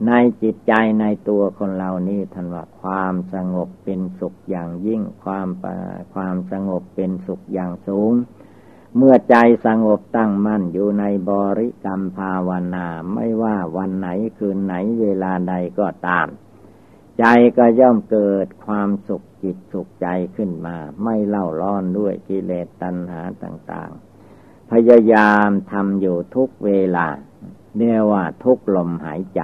ในจิตใจในตัวคนเรานี่ท่านว่าความสงบเป็นสุขอย่างยิ่งความความสงบเป็นสุขอย่างสูง เมื่อใจสงบตั้งมั่นอยู่ในบริกรรมภาวนาไม่ว่าวันไหนคืนไหนเวลาใดก็ตาม ใจก็ย่อมเกิดความสุขจิตสุขใจขึ้นมา ไม่เล่าร้อนด้วยกิเลสตัณหาต่าง ๆ พยายามทำอยู่ทุกเวลาเรียกว่าทุกลมหายใจ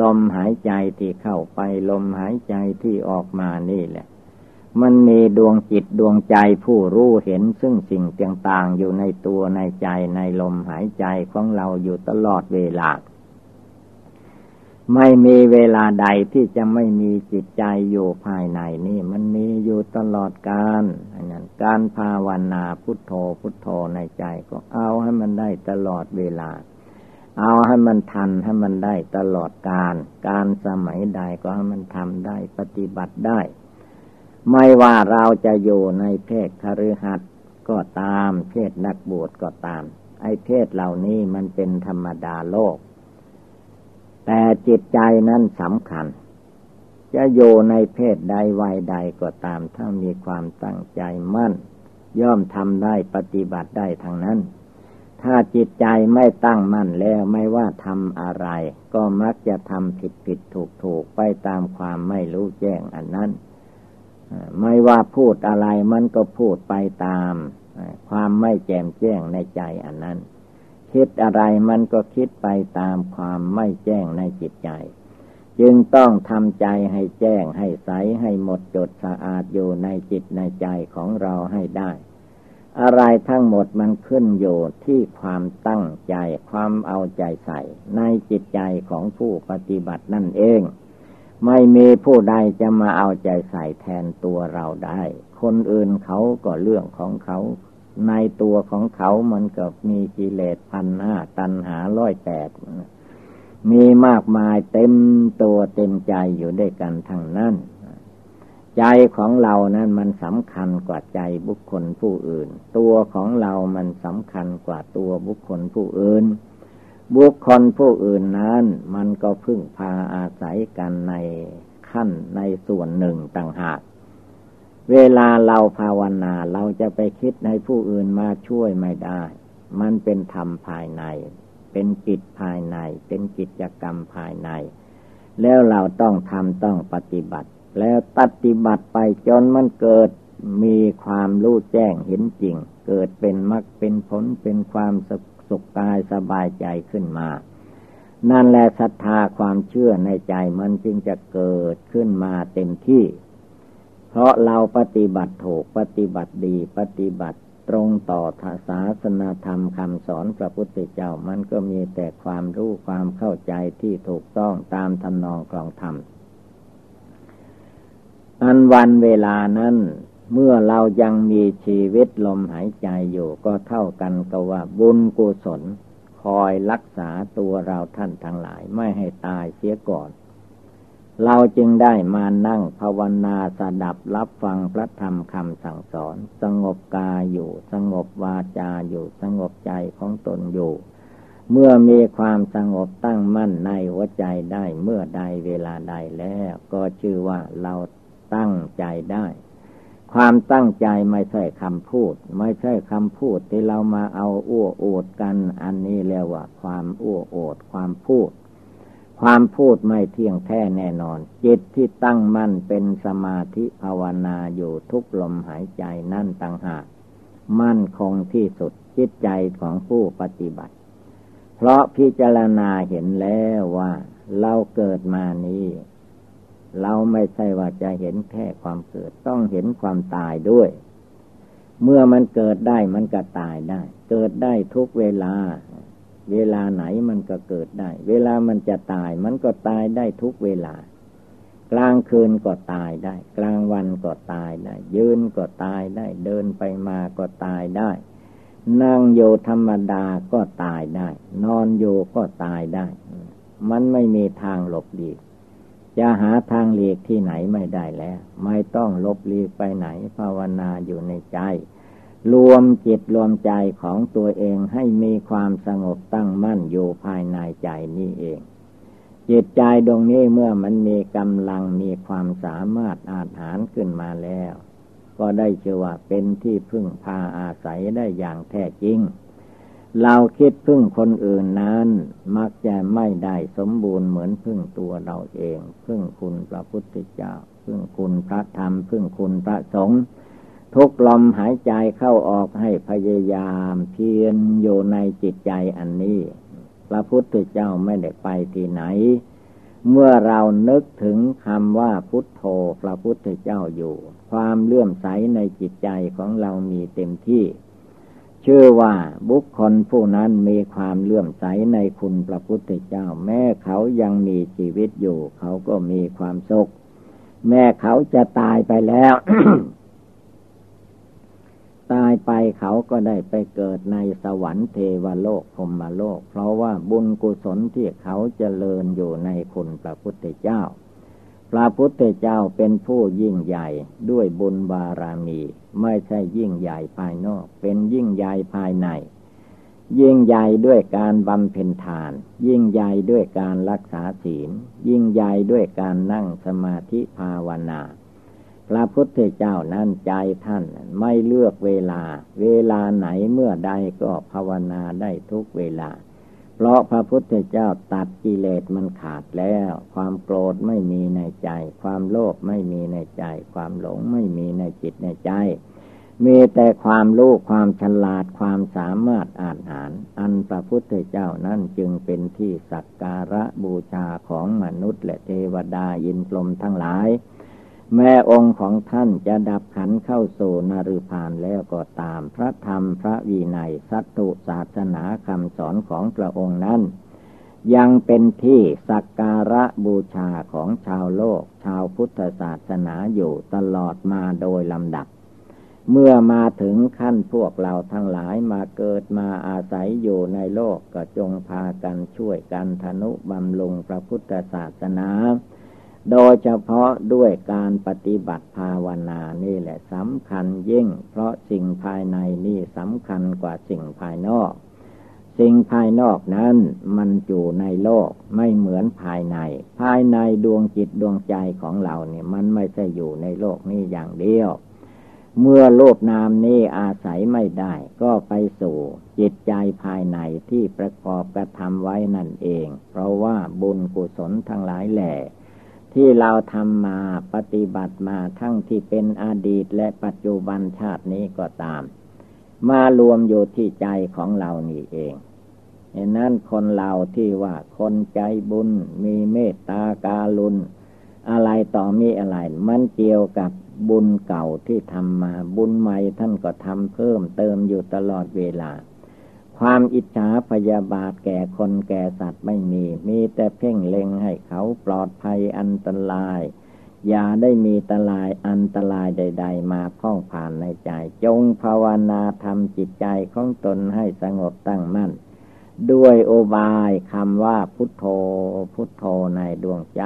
ลมหายใจที่เข้าไปลมหายใจที่ออกมานี่แหละ มันมีดวงจิตดวงใจผู้รู้เห็นซึ่งสิ่งต่างๆอยู่ในตัวในใจในลมหายใจของเราอยู่ตลอดเวลา ไม่มีเวลาใดที่จะไม่มีจิตใจอยู่ภายในนี่มันมีอยู่ตลอดกาลนั้นการภาวนาพุทโธพุทโธในใจก็เอาให้มันได้ตลอดเวลา เอาให้มันทันให้มันได้ตลอดกาลการสมัยใดก็ให้มันทำได้ปฏิบัติได้ ไม่ว่าเราจะอยู่ในเพศคฤหัสถ์ก็ตาม เพศนักบวชก็ตาม ไอ้เพศเหล่านี้มันเป็นธรรมดาโลก แต่จิตใจนั้นสำคัญ จะอยู่ในเพศใดวัยใดก็ตาม ถ้ามีความตั้งใจมั่น ย่อมทำได้ปฏิบัติได้ทางนั้น ถ้าจิตใจไม่ตั้งมั่นแล้วไม่ว่าทำอะไร ก็มักจะทำผิดผิดถูกถูกไปตามความไม่รู้แจ้งอันนั้น ไม่ว่าพูดอะไรมันก็พูดไปตาม ความไม่แจ่มแจ้งในใจอันนั้น คิดอะไรมันก็คิดไปตามความไม่แจ้งในจิตใจ จึงต้องทำใจให้แจ้งให้ใสให้หมดจดสะอาดอยู่ในจิตในใจของเราให้ได้อะไรทั้งหมดมันขึ้นอยู่ที่ความตั้งใจความเอาใจใส่ ในจิตใจของผู้ปฏิบัตินั่นเอง ไม่มีผู้ใดจะมาเอาใจใส่แทนตัวเราได้ คนอื่นเขาก็เรื่องของเขา ในตัวของเขามันก็มีกิเลสพันห้าตันหาร้อยแปด มีมากมายเต็มตัวเต็มใจอยู่ด้วยกันทั้งนั้น ใจของเรานั้นมันสำคัญกว่าใจบุคคลผู้อื่น ตัวของเรามันสำคัญกว่าตัวบุคคลผู้อื่น บุคคลผู้อื่นนั้น มันก็พึ่งพาอาศัยกันในขั้นในส่วนหนึ่งต่างหาก เวลาเราภาวนาเราจะไปคิดให้ผู้อื่นมาช่วยไม่ได้ มันเป็นธรรมภายใน เป็นกิจภายใน เป็นกิจกรรมภายใน แล้วเราต้องทำต้องปฏิบัติ แล้วปฏิบัติไปจนมันเกิดมีความรู้แจ้งเห็นจริง เกิดเป็นมรรคเป็นผลเป็นความส สุขกายสบายใจขึ้นมา นั่นแหละศรัทธาความเชื่อในใจมันจึงจะเกิดขึ้นมาเต็มที่ เพราะเราปฏิบัติถูกปฏิบัติดีปฏิบัติตรงต่อศาสนาธรรมคำสอนพระพุทธเจ้ามันก็มีแต่ความรู้ความเข้าใจที่ถูกต้องตามทำนองครองธรรม อันวันเวลานั้น เมื่อเรายังมีชีวิตลมหายใจอยู่ก็เท่ากันกับว่าบุญกุศล คอยรักษาตัวเราท่านทั้งหลายไม่ให้ตายเสียก่อน เราจึงได้มานั่งภาวนาสดับรับฟังพระธรรมคำสั่งสอน สงบกายอยู่ สงบวาจาอยู่ สงบใจของตนอยู่ เมื่อมีความสงบตั้งมั่นในหัวใจได้เมื่อใดเวลาใดแล้ว ก็ชื่อว่าเราตั้งใจได้ ความตั้งใจไม่ใช่คำพูด ไม่ใช่คำพูดที่เรามาเอาอ้วโอดกัน อันนี้เรียกว่า ความอ้วโอดความพูด ความพูดไม่เที่ยงแท้แน่นอน จิตที่ตั้งมั่นเป็นสมาธิภาวนาอยู่ทุกลมหายใจนั่นต่างหากมั่นคงที่สุดจิตใจของผู้ปฏิบัติ เพราะพิจารณาเห็นแล้วว่า เราเกิดมานี้ เราไม่ใช่ว่าจะเห็นแค่ความเกิด ต้องเห็นความตายด้วย เมื่อมันเกิดได้มันก็ตายได้ เกิดได้ทุกเวลา เวลาไหนมันก็เกิดได้ เวลามันจะตาย มันก็ตายได้ทุกเวลา กลางคืนก็ตายได้ กลางวันก็ตายได้ ยืนก็ตายได้ เดินไปมาก็ตายได้นั่งโยธรรมดาก็ตายได้ นอนโยก็ตายได้ มันไม่มีทางหลบหลีก จะหาทางหลีกที่ไหนไม่ได้แล้ว ไม่ต้องลบหลีกไปไหน ภาวนาอยู่ในใจ รวมจิตรวมใจของตัวเองให้มีความสงบตั้งมั่นอยู่ภายในใจนี่เอง จิตใจดวงนี้เมื่อมันมีกำลังมีความสามารถอาหารขึ้นมาแล้ว ก็ได้ชื่อว่าเป็นที่พึ่งพาอาศัยได้อย่างแท้จริง เราคิดพึ่งคนอื่นนั้น มักจะไม่ได้สมบูรณ์เหมือนพึ่งตัวเราเอง พึ่งคุณพระพุทธเจ้า พึ่งคุณพระธรรม พึ่งคุณพระสงฆ์ทุกลมหายใจเข้าออกให้พยายามเพียรอยู่ในจิตใจอันนี้ พระพุทธเจ้าไม่ได้ไปที่ไหน เมื่อเรานึกถึงคำว่าพุทโธพระพุทธเจ้าอยู่ ความเลื่อมใสในจิตใจของเรามีเต็มที่ ชื่อว่าบุคคลผู้นั้นมีความเลื่อมใสในคุณพระพุทธเจ้า แม้เขายังมีชีวิตอยู่ เขาก็มีความสุข แม้เขาจะตายไปแล้ว ตายไปเขาก็ได้ไปเกิดในสวรรค์เทวโลกพรมโลก เพราะว่าบุญกุศลที่เขาจเจริญอยู่ในคุณพระพุทธเจ้า พระพุทธเจ้าเป็นผู้ยิ่งใหญ่ด้วยบุญบารมี ไม่ใช่ยิ่งใหญ่ภายนอก เป็นยิ่งใหญ่ภายใน ยิ่งใหญ่ด้วยการบำเพ็ญทาน ยิ่งใหญ่ด้วยการรักษาศีล ยิ่งใหญ่ด้วยการนั่งสมาธิภาวนาพระพุทธเจ้านั้นใจท่านไม่เลือกเวลา เวลาไหนเมื่อใดก็ภาวนาได้ทุกเวลา เพราะพระพุทธเจ้าตัดกิเลสมันขาดแล้ว ความโกรธไม่มีในใจ ความโลภไม่มีในใจ ความหลงไม่มีในจิตในใจ มีแต่ความรู้ความฉลาดความสามารถอ่านหาร อันพระพุทธเจ้านั้นจึงเป็นที่สักการะบูชาของมนุษย์และเทวดายินพรมทั้งหลาย แม่องค์ของท่านจะดับขันเข้าสู่นรุพานแล้วก็ตาม พระธรรมพระวีนัยสัตตุศาสนาคำสอนของพระองค์นั้น ยังเป็นที่สักการะบูชาของชาวโลก ชาวพุทธศาสนาอยู่ตลอดมาโดยลำดับ เมื่อมาถึงขั้นพวกเราทั้งหลายมาเกิดมาอาศัยอยู่ในโลกก็จงพากันช่วยกันธนุบำรุงพระพุทธศาสนา โดยเฉพาะด้วยการปฏิบัติภาวนานี่แหละสำคัญยิ่ง เพราะสิ่งภายในนี่สำคัญกว่าสิ่งภายนอก สิ่งภายนอกนั้นมันอยู่ในโลกไม่เหมือนภายใน ภายในดวงจิตดวงใจของเราเนี่ยมันไม่ใช่อยู่ในโลกนี้อย่างเดียว เมื่อโลกนามนี้อาศัยไม่ได้ ก็ไปสู่จิตใจภายในที่ประกอบกระทำไว้นั่นเอง เพราะว่าบุญกุศลทั้งหลายแหล่ ที่เราทำมาปฏิบัติมาทั้งที่เป็นอดีตและปัจจุบันชาตินี้ก็ตาม มารวมอยู่ที่ใจของเรานี่เองเหตุนั้นคนเราที่ว่าคนใจบุญมีเมตตาการุณอะไรต่อมีอะไร มันเกี่ยวกับบุญเก่าที่ทำมาบุญใหม่ท่านก็ทำเพิ่มเติมอยู่ตลอดเวลา ความอิจฉาพยาบาทแก่คนแก่สัตว์ไม่มี มีแต่เพ่งเล็งให้เขาปลอดภัยอันตราย อย่าได้มีตรายอันตรายใด ๆ มาพ้องผ่านในใจ จงภาวนาทำจิตใจของตนให้สงบตั้งมั่น ด้วยโอบายคำว่าพุทโธ พุทโธในดวงใจ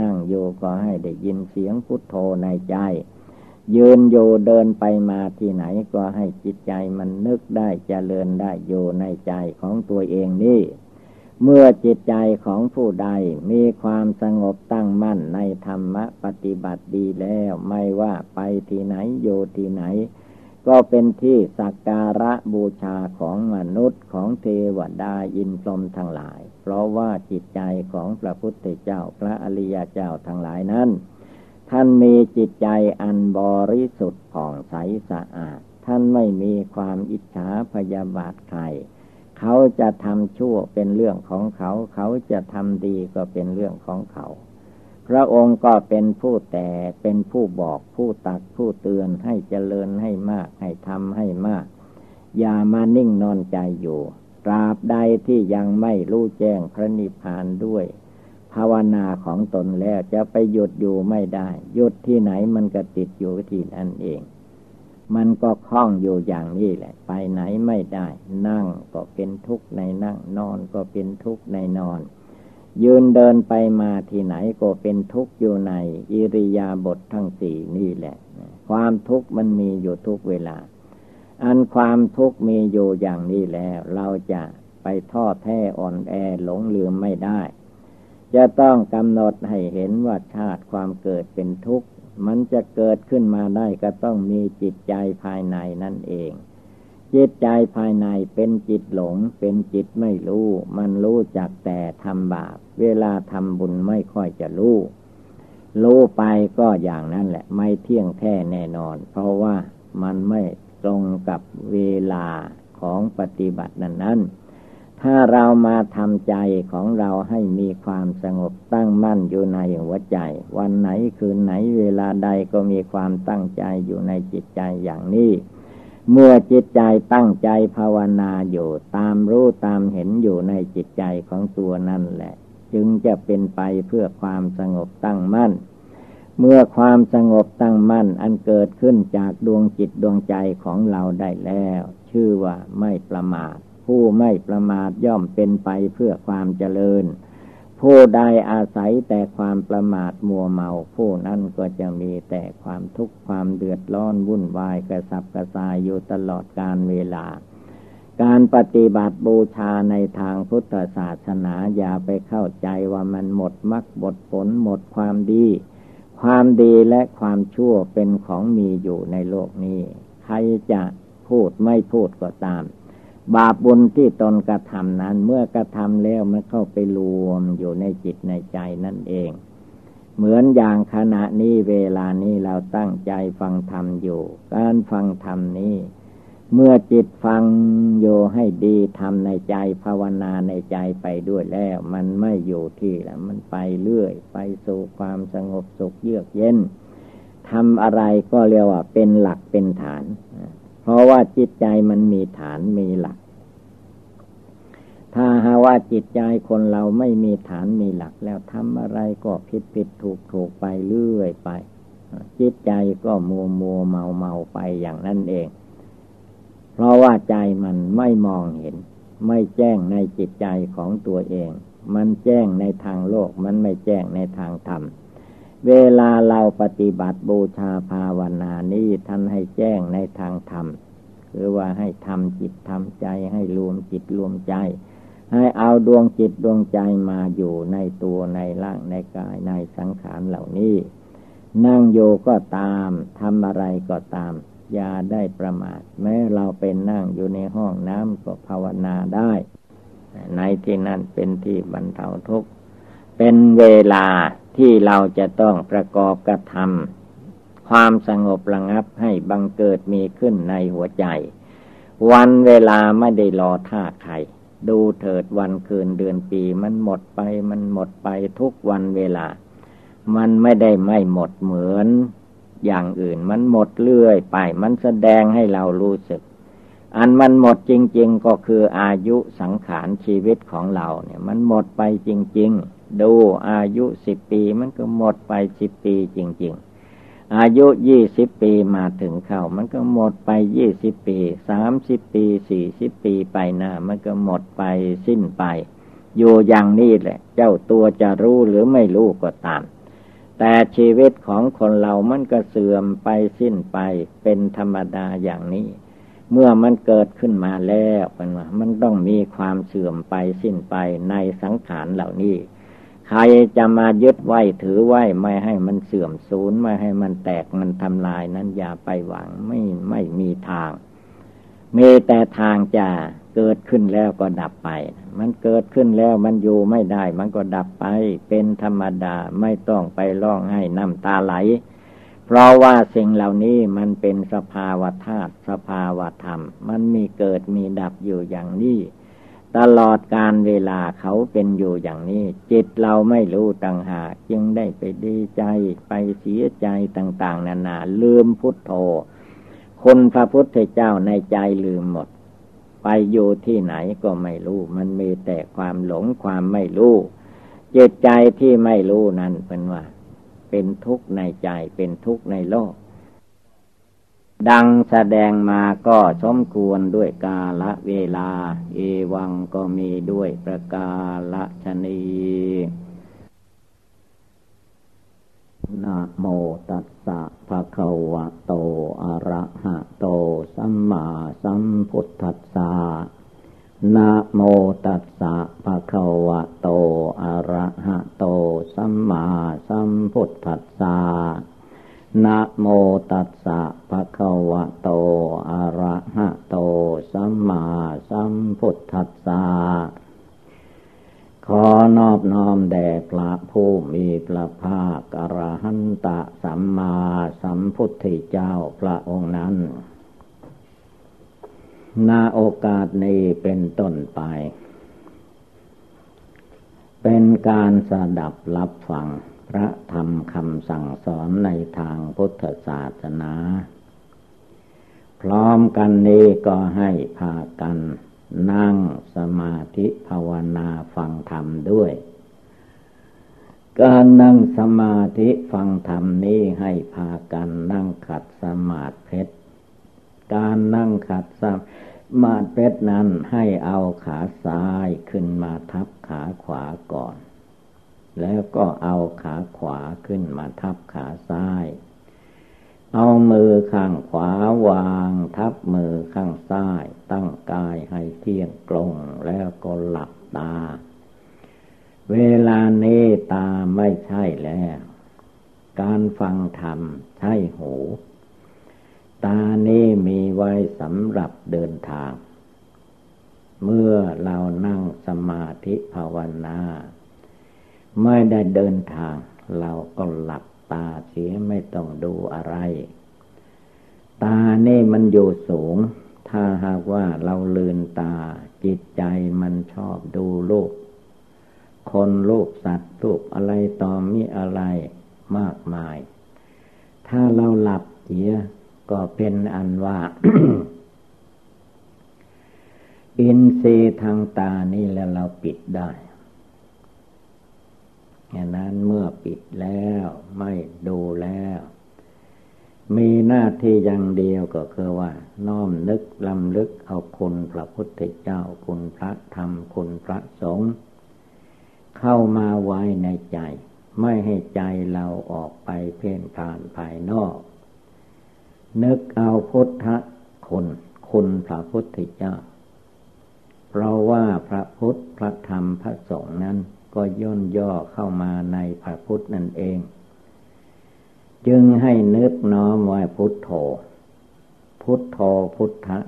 นั่งอยู่ก็ให้ได้ยินเสียงพุทโธในใจ ยืนอยู่เดินไปมาที่ไหนก็ให้จิตใจมันนึกได้จเจริญได้อยู่ในใจของตัวเองนี่ เมื่อจิตใจของผู้ใดมีความสงบตั้งมั่นในธรรมปฏิบัติดีแล้วไม่ว่าไปที่ไหนโยที่ไหน ก็เป็นที่สักการะบูชาของมนุษย์ของเทวดาอินทรมทั้งหลาย เพราะว่าจิตใจของพระพุทธเจ้าพระอริยเจ้าทั้งหลายนั้น ท่านมีจิตใจอันบริสุทธิ์ผ่องใสสะอาด ท่านไม่มีความอิจฉาพยาบาทใคร เขาจะทำชั่วเป็นเรื่องของเขา เขาจะทำดีก็เป็นเรื่องของเขา พระองค์ก็เป็นผู้แต่เป็นผู้บอกผู้ตักผู้เตือนให้เจริญให้มากให้ทำให้มาก อย่ามานิ่งนอนใจอยู่ตราบใดที่ยังไม่รู้แจ้งพระนิพพานด้วย ภาวนาของตนแล้วจะไปหยุดอยู่ไม่ได้ หยุดที่ไหนมันก็ติดอยู่ที่นั่นเอง มันก็คล้องอยู่อย่างนี้แหละ ไปไหนไม่ได้ นั่งก็เป็นทุกข์ในนั่ง นอนก็เป็นทุกข์ในนอน ยืนเดินไปมาที่ไหนก็เป็นทุกข์อยู่ใน อิริยาบถททั้งสี่นี่แหละ ความทุกข์มันมีอยู่ทุกเวลา อันความทุกข์มีอยู่อย่างนี้แล้ว เราจะไปทอดแท้อ่อนแอหลงลืมไม่ได้ จะต้องกำหนดให้เห็นว่าชาติความเกิดเป็นทุกข์ มันจะเกิดขึ้นมาได้ก็ต้องมีจิตใจภายในนั่นเอง จิตใจภายในเป็นจิตหลง เป็นจิตไม่รู้ มันรู้จักแต่ทำบาป เวลาทำบุญไม่ค่อยจะรู้ รู้ไปก็อย่างนั้นแหละ ไม่เที่ยงแท้แน่นอน เพราะว่ามันไม่ตรงกับเวลาของปฏิบัตินั้นนั้น ถ้าเรามาทำใจของเราให้มีความสงบตั้งมั่นอยู่ในหัวใจ วันไหนคืนไหนเวลาใดก็มีความตั้งใจอยู่ในจิตใจอย่างนี้ เมื่อจิตใจตั้งใจภาวนาอยู่ตามรู้ตามเห็นอยู่ในจิตใจของตัวนั่นแหละ จึงจะเป็นไปเพื่อความสงบตั้งมั่น เมื่อความสงบตั้งมั่นอันเกิดขึ้นจากดวงจิตดวงใจของเราได้แล้ว ชื่อว่าไม่ประมาท ผู้ไม่ประมาทย่อมเป็นไปเพื่อความเจริญ ผู้ใดอาศัยแต่ความประมาทมัวเมา ผู้นั้นก็จะมีแต่ความทุกข์ความเดือดร้อนวุ่นวายกระสับกระส่ายอยู่ตลอดการเวลา การปฏิบัติบูชาในทางพุทธศาสนาอย่าไปเข้าใจว่ามันหมดมรรคหมดผลหมดความดีความดีและความชั่วเป็นของมีอยู่ในโลกนี้ ใครจะพูดไม่พูดก็ตาม บาปบุญที่ตนกระทำนั้น เมื่อกระทำแล้วมันเข้าไปรวมอยู่ในจิตในใจนั่นเอง เหมือนอย่างขณะนี้เวลานี้เราตั้งใจฟังธรรมอยู่ การฟังธรรมนี้ เมื่อจิตฟังโยให้ดีทำในใจภาวนาในใจไปด้วยแล้ว มันไม่อยู่ที่แล้วมันไปเรื่อย ไปสู่ความสงบสุขเยือกเย็นทำอะไรก็เรียกว่าเป็นหลักเป็นฐาน เพราะว่าจิตใจมันมีฐานมีหลัก ถ้าหาว่าจิตใจคนเราไม่มีฐานมีหลัก แล้วทำอะไรก็ผิดผิดถูกถูกไปเรื่อยไป จิตใจก็มัวมัวเมาเมาไปอย่างนั้นเอง เพราะว่าใจมันไม่มองเห็น ไม่แจ้งในจิตใจของตัวเอง มันแจ้งในทางโลก มันไม่แจ้งในทางธรรม เวลาเราปฏิบัติบูชาภาวนานี้ท่านให้แจ้งในทางธรรม คือว่าให้ทำจิตทำใจให้รวมจิตรวมใจ ให้เอาดวงจิตดวงใจมาอยู่ในตัวในร่างในกายในสังขารเหล่านี้ นั่งโยก็ตามทำอะไรก็ตาม อย่าได้ประมาท แม้เราเป็นนั่งอยู่ในห้องน้ำก็ภาวนาได้ ในที่นั้นเป็นที่บรรเทาทุกข์เป็นเวลา ที่เราจะต้องประกอบกระทำความสงบระงับให้บังเกิดมีขึ้นในหัวใจ วันเวลาไม่ได้รอท่าใครดูเถิดวันคืนเดือนปีมันหมดไปมันหมดไปทุกวันเวลา มันไม่ได้ไม่หมดเหมือนอย่างอื่นมันหมดเรื่อยไป มันแสดงให้เรารู้สึก อันมันหมดจริง ๆ ก็คืออายุสังขารชีวิตของเราเนี่ย มันหมดไปจริง ๆ ดูอายุสิบปีมันก็หมดไปสิบปีจริง ๆ อายุยี่สิบปีมาถึงเข้ามันก็หมดไปยี่สิบปีสามสิบปีสี่สิบปีไปหน้า มันก็หมดไปสิ้นไป อยู่อย่างนี้แหละ เจ้าตัวจะรู้หรือไม่รู้ก็ตาม แต่ชีวิตของคนเรามันก็เสื่อมไปสิ้นไปเป็นธรรมดาอย่างนี้เมื่อมันเกิดขึ้นมาแล้วเป็นมันต้องมีความเสื่อมไปสิ้นไปในสังขารเหล่านี้ ใครจะมายึดไว้ถือไว้ไม่ให้มันเสื่อมสูญไม่ให้มันแตกมันทำลายนั้นอย่าไปหวังไม่ไม่มีทาง มีแต่ทางจะเกิดขึ้นแล้วก็ดับไป มันเกิดขึ้นแล้วมันอยู่ไม่ได้ มันก็ดับไปเป็นธรรมดาไม่ต้องไปร้องให้น้ำตาไหล เพราะว่าสิ่งเหล่านี้มันเป็นสภาวะธาตุสภาวะธรรม มันมีเกิดมีดับอยู่อย่างนี้ ตลอดการเวลาเขาเป็นอยู่อย่างนี้ จิตเราไม่รู้ต่างหากจึงได้ไปดีใจไปเสียใจต่างๆ นานาลืมพุทโธคุณพระพุทธเจ้าในใจลืมหมด ไปอยู่ที่ไหนก็ไม่รู้ มันมีแต่ความหลงความไม่รู้จิตใจที่ไม่รู้นั้นเป็นว่า เป็นทุกข์ในใจเป็นทุกข์ในโลก ดังแสดงมาก็สมควรด้วยกาละเวลา เอวังก็มีด้วยประกาละชนีนะโมตัสสะภะคะวะโต อะระหะโต สัมมาสัมพุทธัสสะนะโมตัสสะภะคะวะโต อะระหะโต สัมมาสัมพุทธัสสะ นะโมตัสสะภะคะวะโต อะระหะโต สัมมาสัมพุทธัสสะ ขอนอบน้อมแด่พระผู้มีพระภาคอรหันตะสัมมาสัมพุทธเจ้าพระองค์นั้น นาโอกาสนี้เป็นต้นไป เป็นการสดับรับฟัง ระธรรมคำสั่งสอนในทางพุทธศาสนา พร้อมกันนี้ก็ให้พากันนั่งสมาธิภาวนาฟังธรรมด้วย การนั่งสมาธิฟังธรรมนี้ให้พากันนั่งขัดสมาธิเพชรการนั่งขัดสมาธิเพชรนั้นให้เอาขาซ้ายขึ้นมาทับขาขวาก่อน แล้วก็เอาขาขวาขึ้นมาทับขาซ้าย เอามือข้างขวาวางทับมือข้างซ้าย ตั้งกายให้เที่ยงตรงแล้วก็หลับตา เวลาเนตาไม่ใช่แล้ว การฟังธรรมใช่หู ตาเนมีไว้สำหรับเดินทาง เมื่อเรานั่งสมาธิภาวนา ไม่ได้เดินทาง เราก็หลับตาเสียไม่ต้องดูอะไร ตาเนี่มันอยู่สูง ถ้าหากว่าเราลืนตา จิตใจมันชอบดูลูกคนลูกสัตว์ลูกอะไรต่อมีอะไรมากมาย ถ้าเราหลับเสียก็เป็นอันว่า อินทรีย์ทางตานี่แล้วเราปิดได้ อย่างนั้นเมื่อปิดแล้วไม่ดูแล้ว มีหน้าที่อย่างเดียวก็คือว่า น้อมนึกลำลึกเอาคุณพระพุทธเจ้าคุณพระธรรมคุณพระสงฆ์เข้ามาไว้ในใจ ไม่ให้ใจเราออกไปเพ่นผ่านภายนอก นึกเอาพุทธคุณคุณพระพุทธเจ้า เพราะว่าพระพุทธพระธรรมพระสงฆ์นั้น ก็ย่นย่อเข้ามาในพระพุทธนั่นเอง จึงให้นึกน้อมไว้พุทโธ พุทโธพุทธะ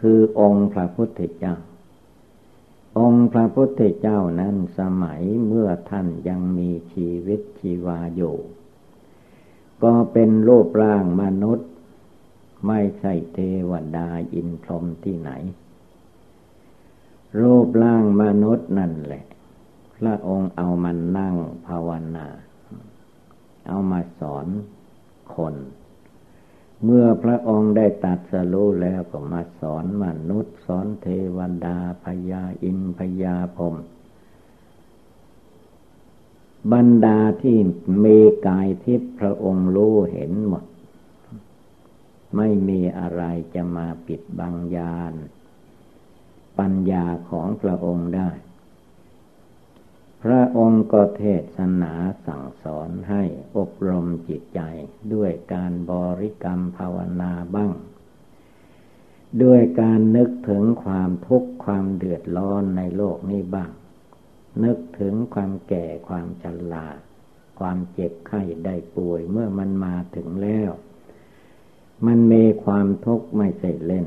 คือองค์พระพุทธเจ้า องค์พระพุทธเจ้านั้นสมัยเมื่อท่านยังมีชีวิตชีวาอยู่ ก็เป็นรูปร่างมนุษย์ ไม่ใช่เทวดาอินทรมที่ไหน รูปร่างมนุษย์นั่นแหละ พระองค์เอามันนั่งภาวนา เอามาสอนคน เมื่อพระองค์ได้ตัดสรู้แล้วก็มาสอนมนุษย์ สอนเทวดาพญาอินพญาพรมบรรดาที่มีกายทิพย์พระองค์รู้เห็นหมด ไม่มีอะไรจะมาปิดบังยาน ปัญญาของพระองค์ได้ พระองค์ก็เทศนาสั่งสอนให้อบรมจิตใจด้วยการบริกรรมภาวนาบ้าง ด้วยการนึกถึงความทุกข์ความเดือดร้อนในโลกนี้บ้าง นึกถึงความแก่ความชราความเจ็บไข้ได้ป่วยเมื่อมันมาถึงแล้ว มันมีความทุกข์ไม่ใช่เล่น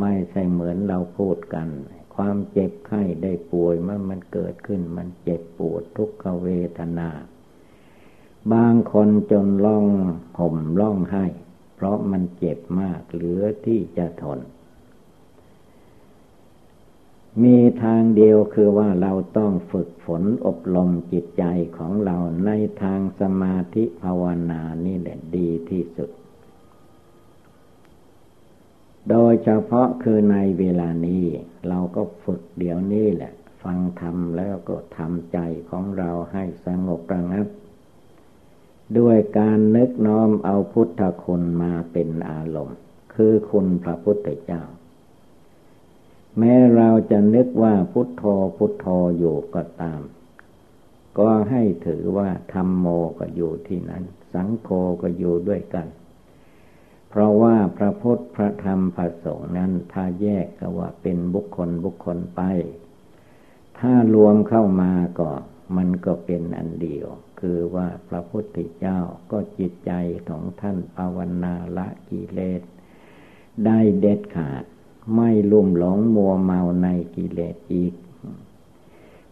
ไม่ใช่เหมือนเราพูดกัน ความเจ็บไข้ได้ป่วยเมื่อมันเกิดขึ้น มันเจ็บปวดทุกขเวทนา บางคนจนร้องห่มร้องไห้ เพราะมันเจ็บมากเหลือที่จะทน มีทางเดียวคือว่าเราต้องฝึกฝนอบรมจิตใจของเราในทางสมาธิภาวนานี่แหละดีที่สุด โดยเฉพาะคือในเวลานี้ เราก็ฝึกเดี๋ยวนี้แหละ ฟังธรรมแล้วก็ทำใจของเราให้สงบระงับ ด้วยการนึกน้อมเอาพุทธคุณมาเป็นอารมณ์ คือคุณพระพุทธเจ้า แม้เราจะนึกว่าพุทโธพุทโธอยู่ก็ตาม ก็ให้ถือว่าธรรมโมก็อยู่ที่นั้น สังโฆก็อยู่ด้วยกัน เพราะว่าพระพุทธพระธรรมพระสงฆ์นั้นถ้าแยกก็ว่าเป็นบุคคลบุคคลไป ถ้ารวมเข้ามาก็มันก็เป็นอันเดียว คือว่าพระพุทธเจ้าก็จิตใจของท่านภาวนาละกิเลสได้เด็ดขาดไม่ลุ่มหลงมัวเมาในกิเลสอีก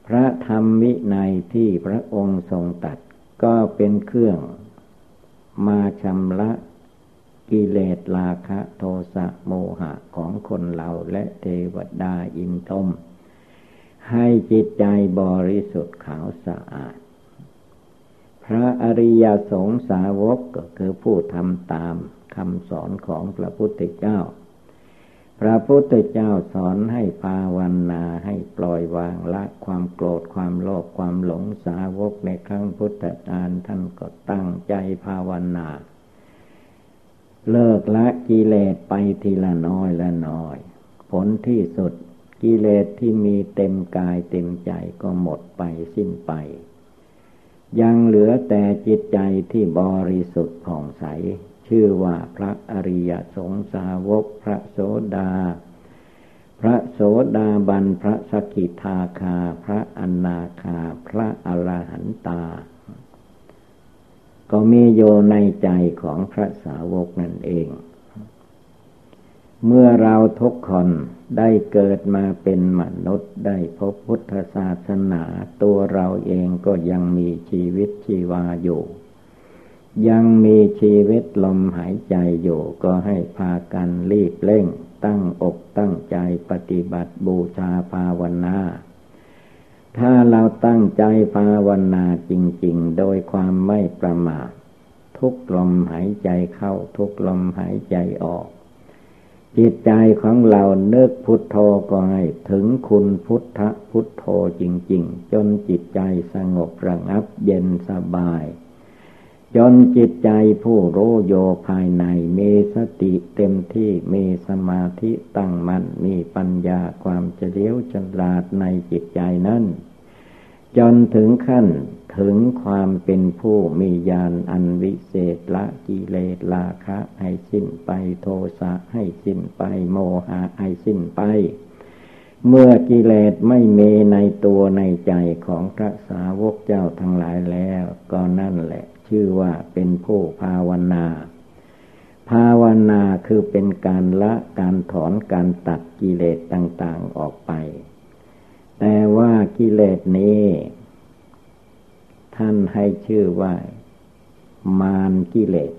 พระธรรมวินัยที่พระองค์ทรงตัดก็เป็นเครื่องมาชำระ กิเลสราคะโทสะโมหะของคนเราและเทวดาอินทมให้จิตใจบริสุทธิ์ขาวสะอาด พระอริยสงสาวกก็คือผู้ทำตามคำสอนของพระพุทธเจ้า พระพุทธเจ้าสอนให้ภาวนาให้ปล่อยวางละความโกรธความโลภความหลงสาวกในครั้งพุทธกาลท่านก็ตั้งใจภาวนา เลิกละกิเลสไปทีละน้อยละน้อย ผลที่สุดกิเลสที่มีเต็มกายเต็มใจก็หมดไปสิ้นไป ยังเหลือแต่จิตใจที่บริสุทธิ์ผ่องใส ชื่อว่าพระอริยสงสาวกพระโสดา พระโสดาบันพระสกิทาคา พระอนาคา พระอรหันตา ก็มีโยในใจของพระสาวกนั่นเอง เมื่อเราทุกคนได้เกิดมาเป็นมนุษย์ได้พบพุทธศาสนาตัวเราเองก็ยังมีชีวิตชีวาอยู่ ยังมีชีวิตลมหายใจอยู่ ก็ให้พากันรีบเร่ง ตั้งอกตั้งใจปฏิบัติบูชาภาวนา ถ้าเราตั้งใจภาวนาจริง ๆ โดยความไม่ประมาททุกลมหายใจเข้าทุกลมหายใจออก จิตใจของเราเนึกพุทโธก็ให้ถึงคุณพุทธพุทโธจริง ๆ จนจิตใจสงบระงับเย็นสบาย จนจิตใจผู้รู้โยภายในมีสติเต็มที่มีสมาธิตั้งมัน่นมีปัญญาความเฉลียวฉลาดในจิตใจนั้น จนถึงขั้นถึงความเป็นผู้มีญาณอันวิเศษละกิเลสราคะให้สิ้นไปโทสะให้สิ้นไปโมหะให้สิ้นไป เมื่อกิเลสไม่มีในตัวในใจของพระสาวกเจ้าทั้งหลายแล้วก็นั่นแหละ ชื่อว่าเป็นผู้ภาวนา ภาวนาคือเป็นการละการถอนการตัดกิเลสต่าง ๆออกไป แต่ว่ากิเลสนี้ ท่านให้ชื่อว่า มารกิเลส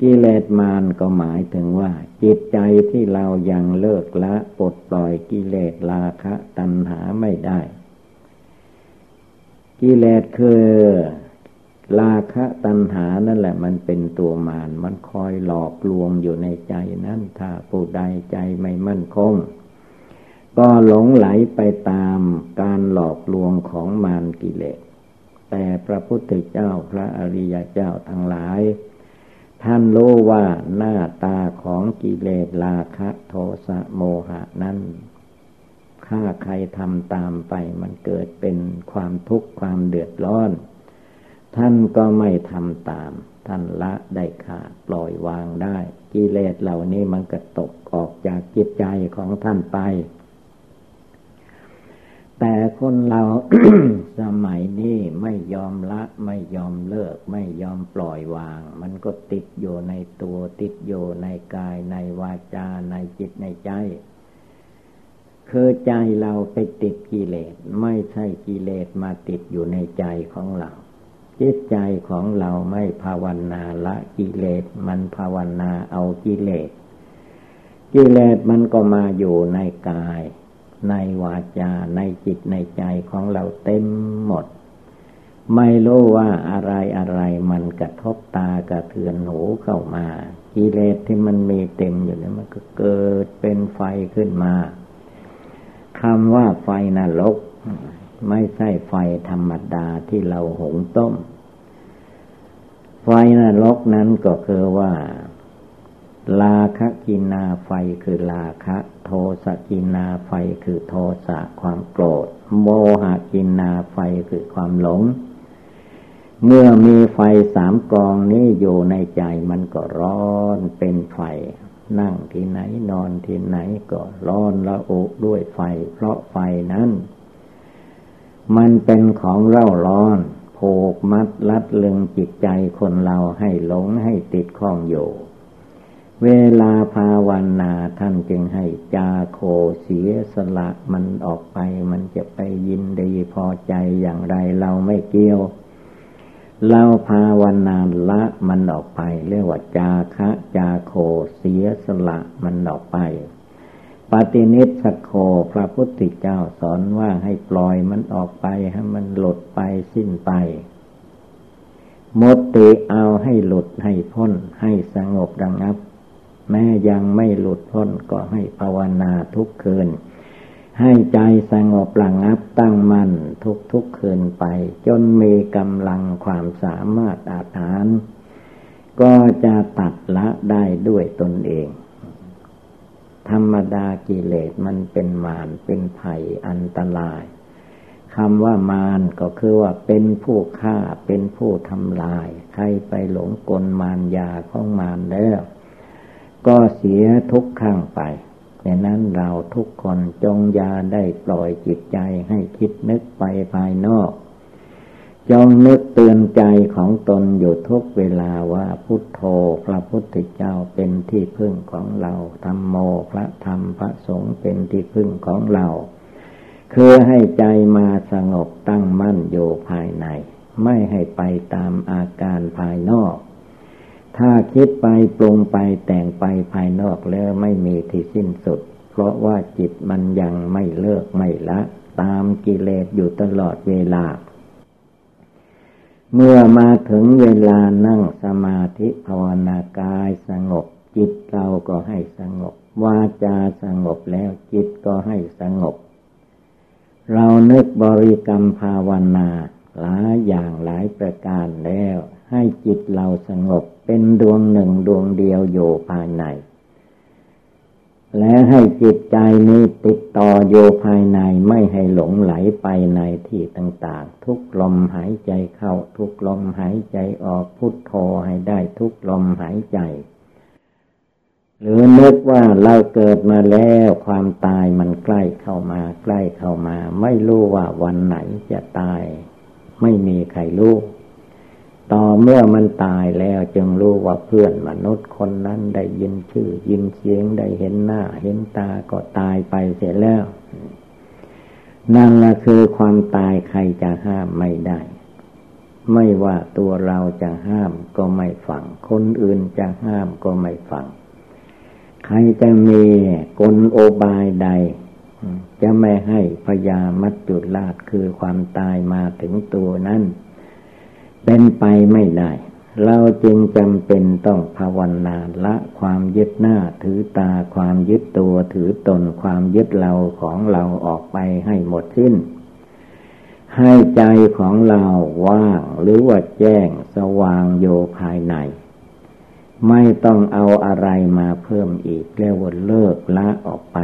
กิเลสมารก็หมายถึงว่า จิตใจที่เรายังเลิกละปลดปล่อยกิเลสราคะตัณหาไม่ได้ กิเลสคือ ราคะตัณหานั่นแหละมันเป็นตัวมารมันคอยหลอกลวงอยู่ในใจนั้นถ้าผู้ใดใจไม่มั่นคง ก็หลงไหลไปตามการหลอกลวงของมารกิเลส แต่พระพุทธเจ้าพระอริยเจ้าทั้งหลาย ท่านรู้ว่าหน้าตาของกิเลสราคะโทสะโมหะนั้นถ้าใครทำตามไปมันเกิดเป็นความทุกข์ความเดือดร้อน ท่านก็ไม่ทำตาม ท่านละได้ขาดปล่อยวางได้กิเลสเหล่านี้มันก็ตกออกจากจิตใจของท่านไป แต่คนเราสมัยนี้ไม่ยอมละ ไม่ยอมเลิก ไม่ยอมปล่อยวาง มันก็ติดอยู่ในตัวติดอยู่ในกายในวาจาในจิตในใจคือใจเราไปติดกิเลส ไม่ใช่กิเลสมาติดอยู่ในใจของเรา จิตใจของเราไม่ภาวนาละกิเลส มันภาวนาเอากิเลส กิเลสมันก็มาอยู่ในกาย ในวาจา ในจิตในใจของเราเต็มหมด ไม่รู้ว่าอะไรอะไรมันกระทบตากระเทือนหูเข้ามา กิเลสที่มันมีเต็มอยู่นี่มันก็เกิดเป็นไฟขึ้นมาคำว่าไฟนรก ไม่ใช่ไฟธรรมดาที่เราหุงต้ม ไฟนรกนั้นก็คือว่า ราคัคคินาไฟคือราคะ โทสัคคินาไฟคือโทสะความโกรธ โมหัคคินาไฟคือความหลง เมื่อมีไฟสามกองนี้อยู่ในใจมันก็ร้อนเป็นไฟนั่งที่ไหนนอนที่ไหนก็ร้อนละอุด้วยไฟ เพราะไฟนั้น มันเป็นของเร่าร้อน ผูกมัดลัดลึงจิตใจคนเราให้หลงให้ติดข้องอยู่ เวลาภาวนาท่านจึงให้จาโคเสียสละมันออกไป มันจะไปยินดีพอใจอย่างไรเราไม่เกี่ยว เราภาวนาละมันออกไป เรียกว่าจาคะจาโคเสียสละมันออกไป ปฏินิสโคพระพุทธเจ้าสอนว่าให้ปล่อยมันออกไปให้มันหลุดไปสิ้นไปมดติเอาให้หลุดให้พ้นให้สงบดังนับ แม้ยังไม่หลุดพ้นก็ให้ภาวนาทุกคืน ให้ใจสงบระงับตั้งมั่นทุกทุกคืนไป จนมีกำลังความสามารถอาถาน ก็จะตัดละได้ด้วยตนเอง ธรรมดากิเลสมันเป็นมารเป็นภัยอันตรายคำว่ามารก็คือว่าเป็นผู้ฆ่าเป็นผู้ทำลาย ใครไปหลงกลมารยาของมารแล้วก็เสียทุกข้างไปดังนั้นเราทุกคนจงยาได้ปล่อยจิตใจให้คิดนึกไปภายนอก จงนึกเตือนใจของตนอยู่ทุกเวลาว่าพุทโธพระพุทธเจ้าเป็นที่พึ่งของเราธรรมโมพระธรรมพระสงฆ์เป็นที่พึ่งของเรา คือให้ใจมาสงบตั้งมั่นอยู่ภายใน ไม่ให้ไปตามอาการภายนอก ถ้าคิดไปปรุงไปแต่งไปภายนอกแล้วไม่มีที่สิ้นสุด เพราะว่าจิตมันยังไม่เลิกไม่ละ ตามกิเลสอยู่ตลอดเวลา เมื่อมาถึงเวลานั่งสมาธิภาวนากายสงบ จิตเราก็ให้สงบ วาจาสงบแล้วจิตก็ให้สงบ เรานึกบริกรรมภาวนาหลายอย่างหลายประการแล้ว ให้จิตเราสงบเป็นดวงหนึ่งดวงเดียวอยู่ภายใน และให้จิตใจนี้ติดต่ออยู่ภายในไม่ให้หลงไหลไปในที่ต่าง ๆ ทุกลมหายใจเข้า ทุกลมหายใจออกพุทโธให้ได้ทุกลมหายใจ หรือนึกว่าเราเกิดมาแล้วความตายมันใกล้เข้ามาใกล้เข้ามา ไม่รู้ว่าวันไหนจะตาย ไม่มีใครรู้ ต่อเมื่อมันตายแล้วจึงรู้ว่าเพื่อนมนุษย์คนนั้นได้ยินชื่อ ยินเสียงได้เห็นหน้า เห็นตาก็ตายไปเสียแล้ว นั่นละคือความตายใครจะห้ามไม่ได้ ไม่ว่าตัวเราจะห้ามก็ไม่ฟัง คนอื่นจะห้ามก็ไม่ฟัง ใครจะมีกลโอบายใด จะไม่ให้พยามัจจุราชคือความตายมาถึงตัวนั้น เป็นไปไม่ได้ เราจึงจำเป็นต้องภาวนาละความยึดหน้าถือตาความยึดตัวถือตนความยึดเราของเราออกไปให้หมดสิ้น ให้ใจของเราว่างหรือว่าแจ้งสว่างโยภายใน ไม่ต้องเอาอะไรมาเพิ่มอีกเรียกว่าเลิกละออกไป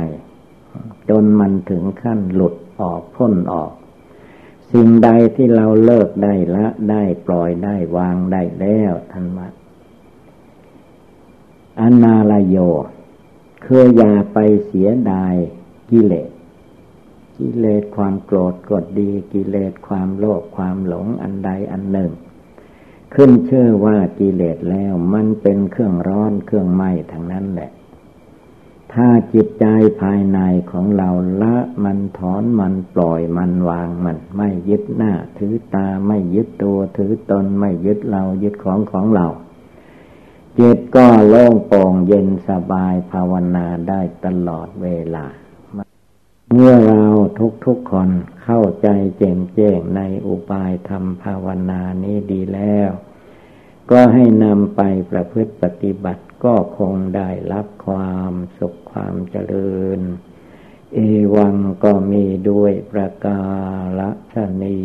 จนมันถึงขั้นหลุดออกพ้นออก สิ่งใดที่เราเลิกได้ละได้ปล่อยได้วางได้แล้วท่านว่าอนาลโยคืออย่าไปเสียดายกิเลส กิเลสความโกรธกดดี กิเลสความโลภความหลงอันใดอันหนึ่ง ขึ้นเชื่อว่ากิเลสแล้วมันเป็นเครื่องร้อนเครื่องไหม้ทั้งนั้นแหละ ถ้าจิตใจภายในของเราละมันถอนมันปล่อยมันวางมัน ไม่ยึดหน้า ถือตาไม่ยึดตัวถือตนไม่ยึดเรายึดของของเรา จิตก็โล่งโปร่งเย็นสบายภาวนาได้ตลอดเวลา เมื่อเราทุกทุกคนเข้าใจแจ่มแจ้งในอุบายธรรมภาวนานี้ดีแล้ว ก็ให้นำไปประพฤติปฏิบัติ ก็คงได้รับความสุขความเจริญ เอวังก็มีด้วยประกาศนี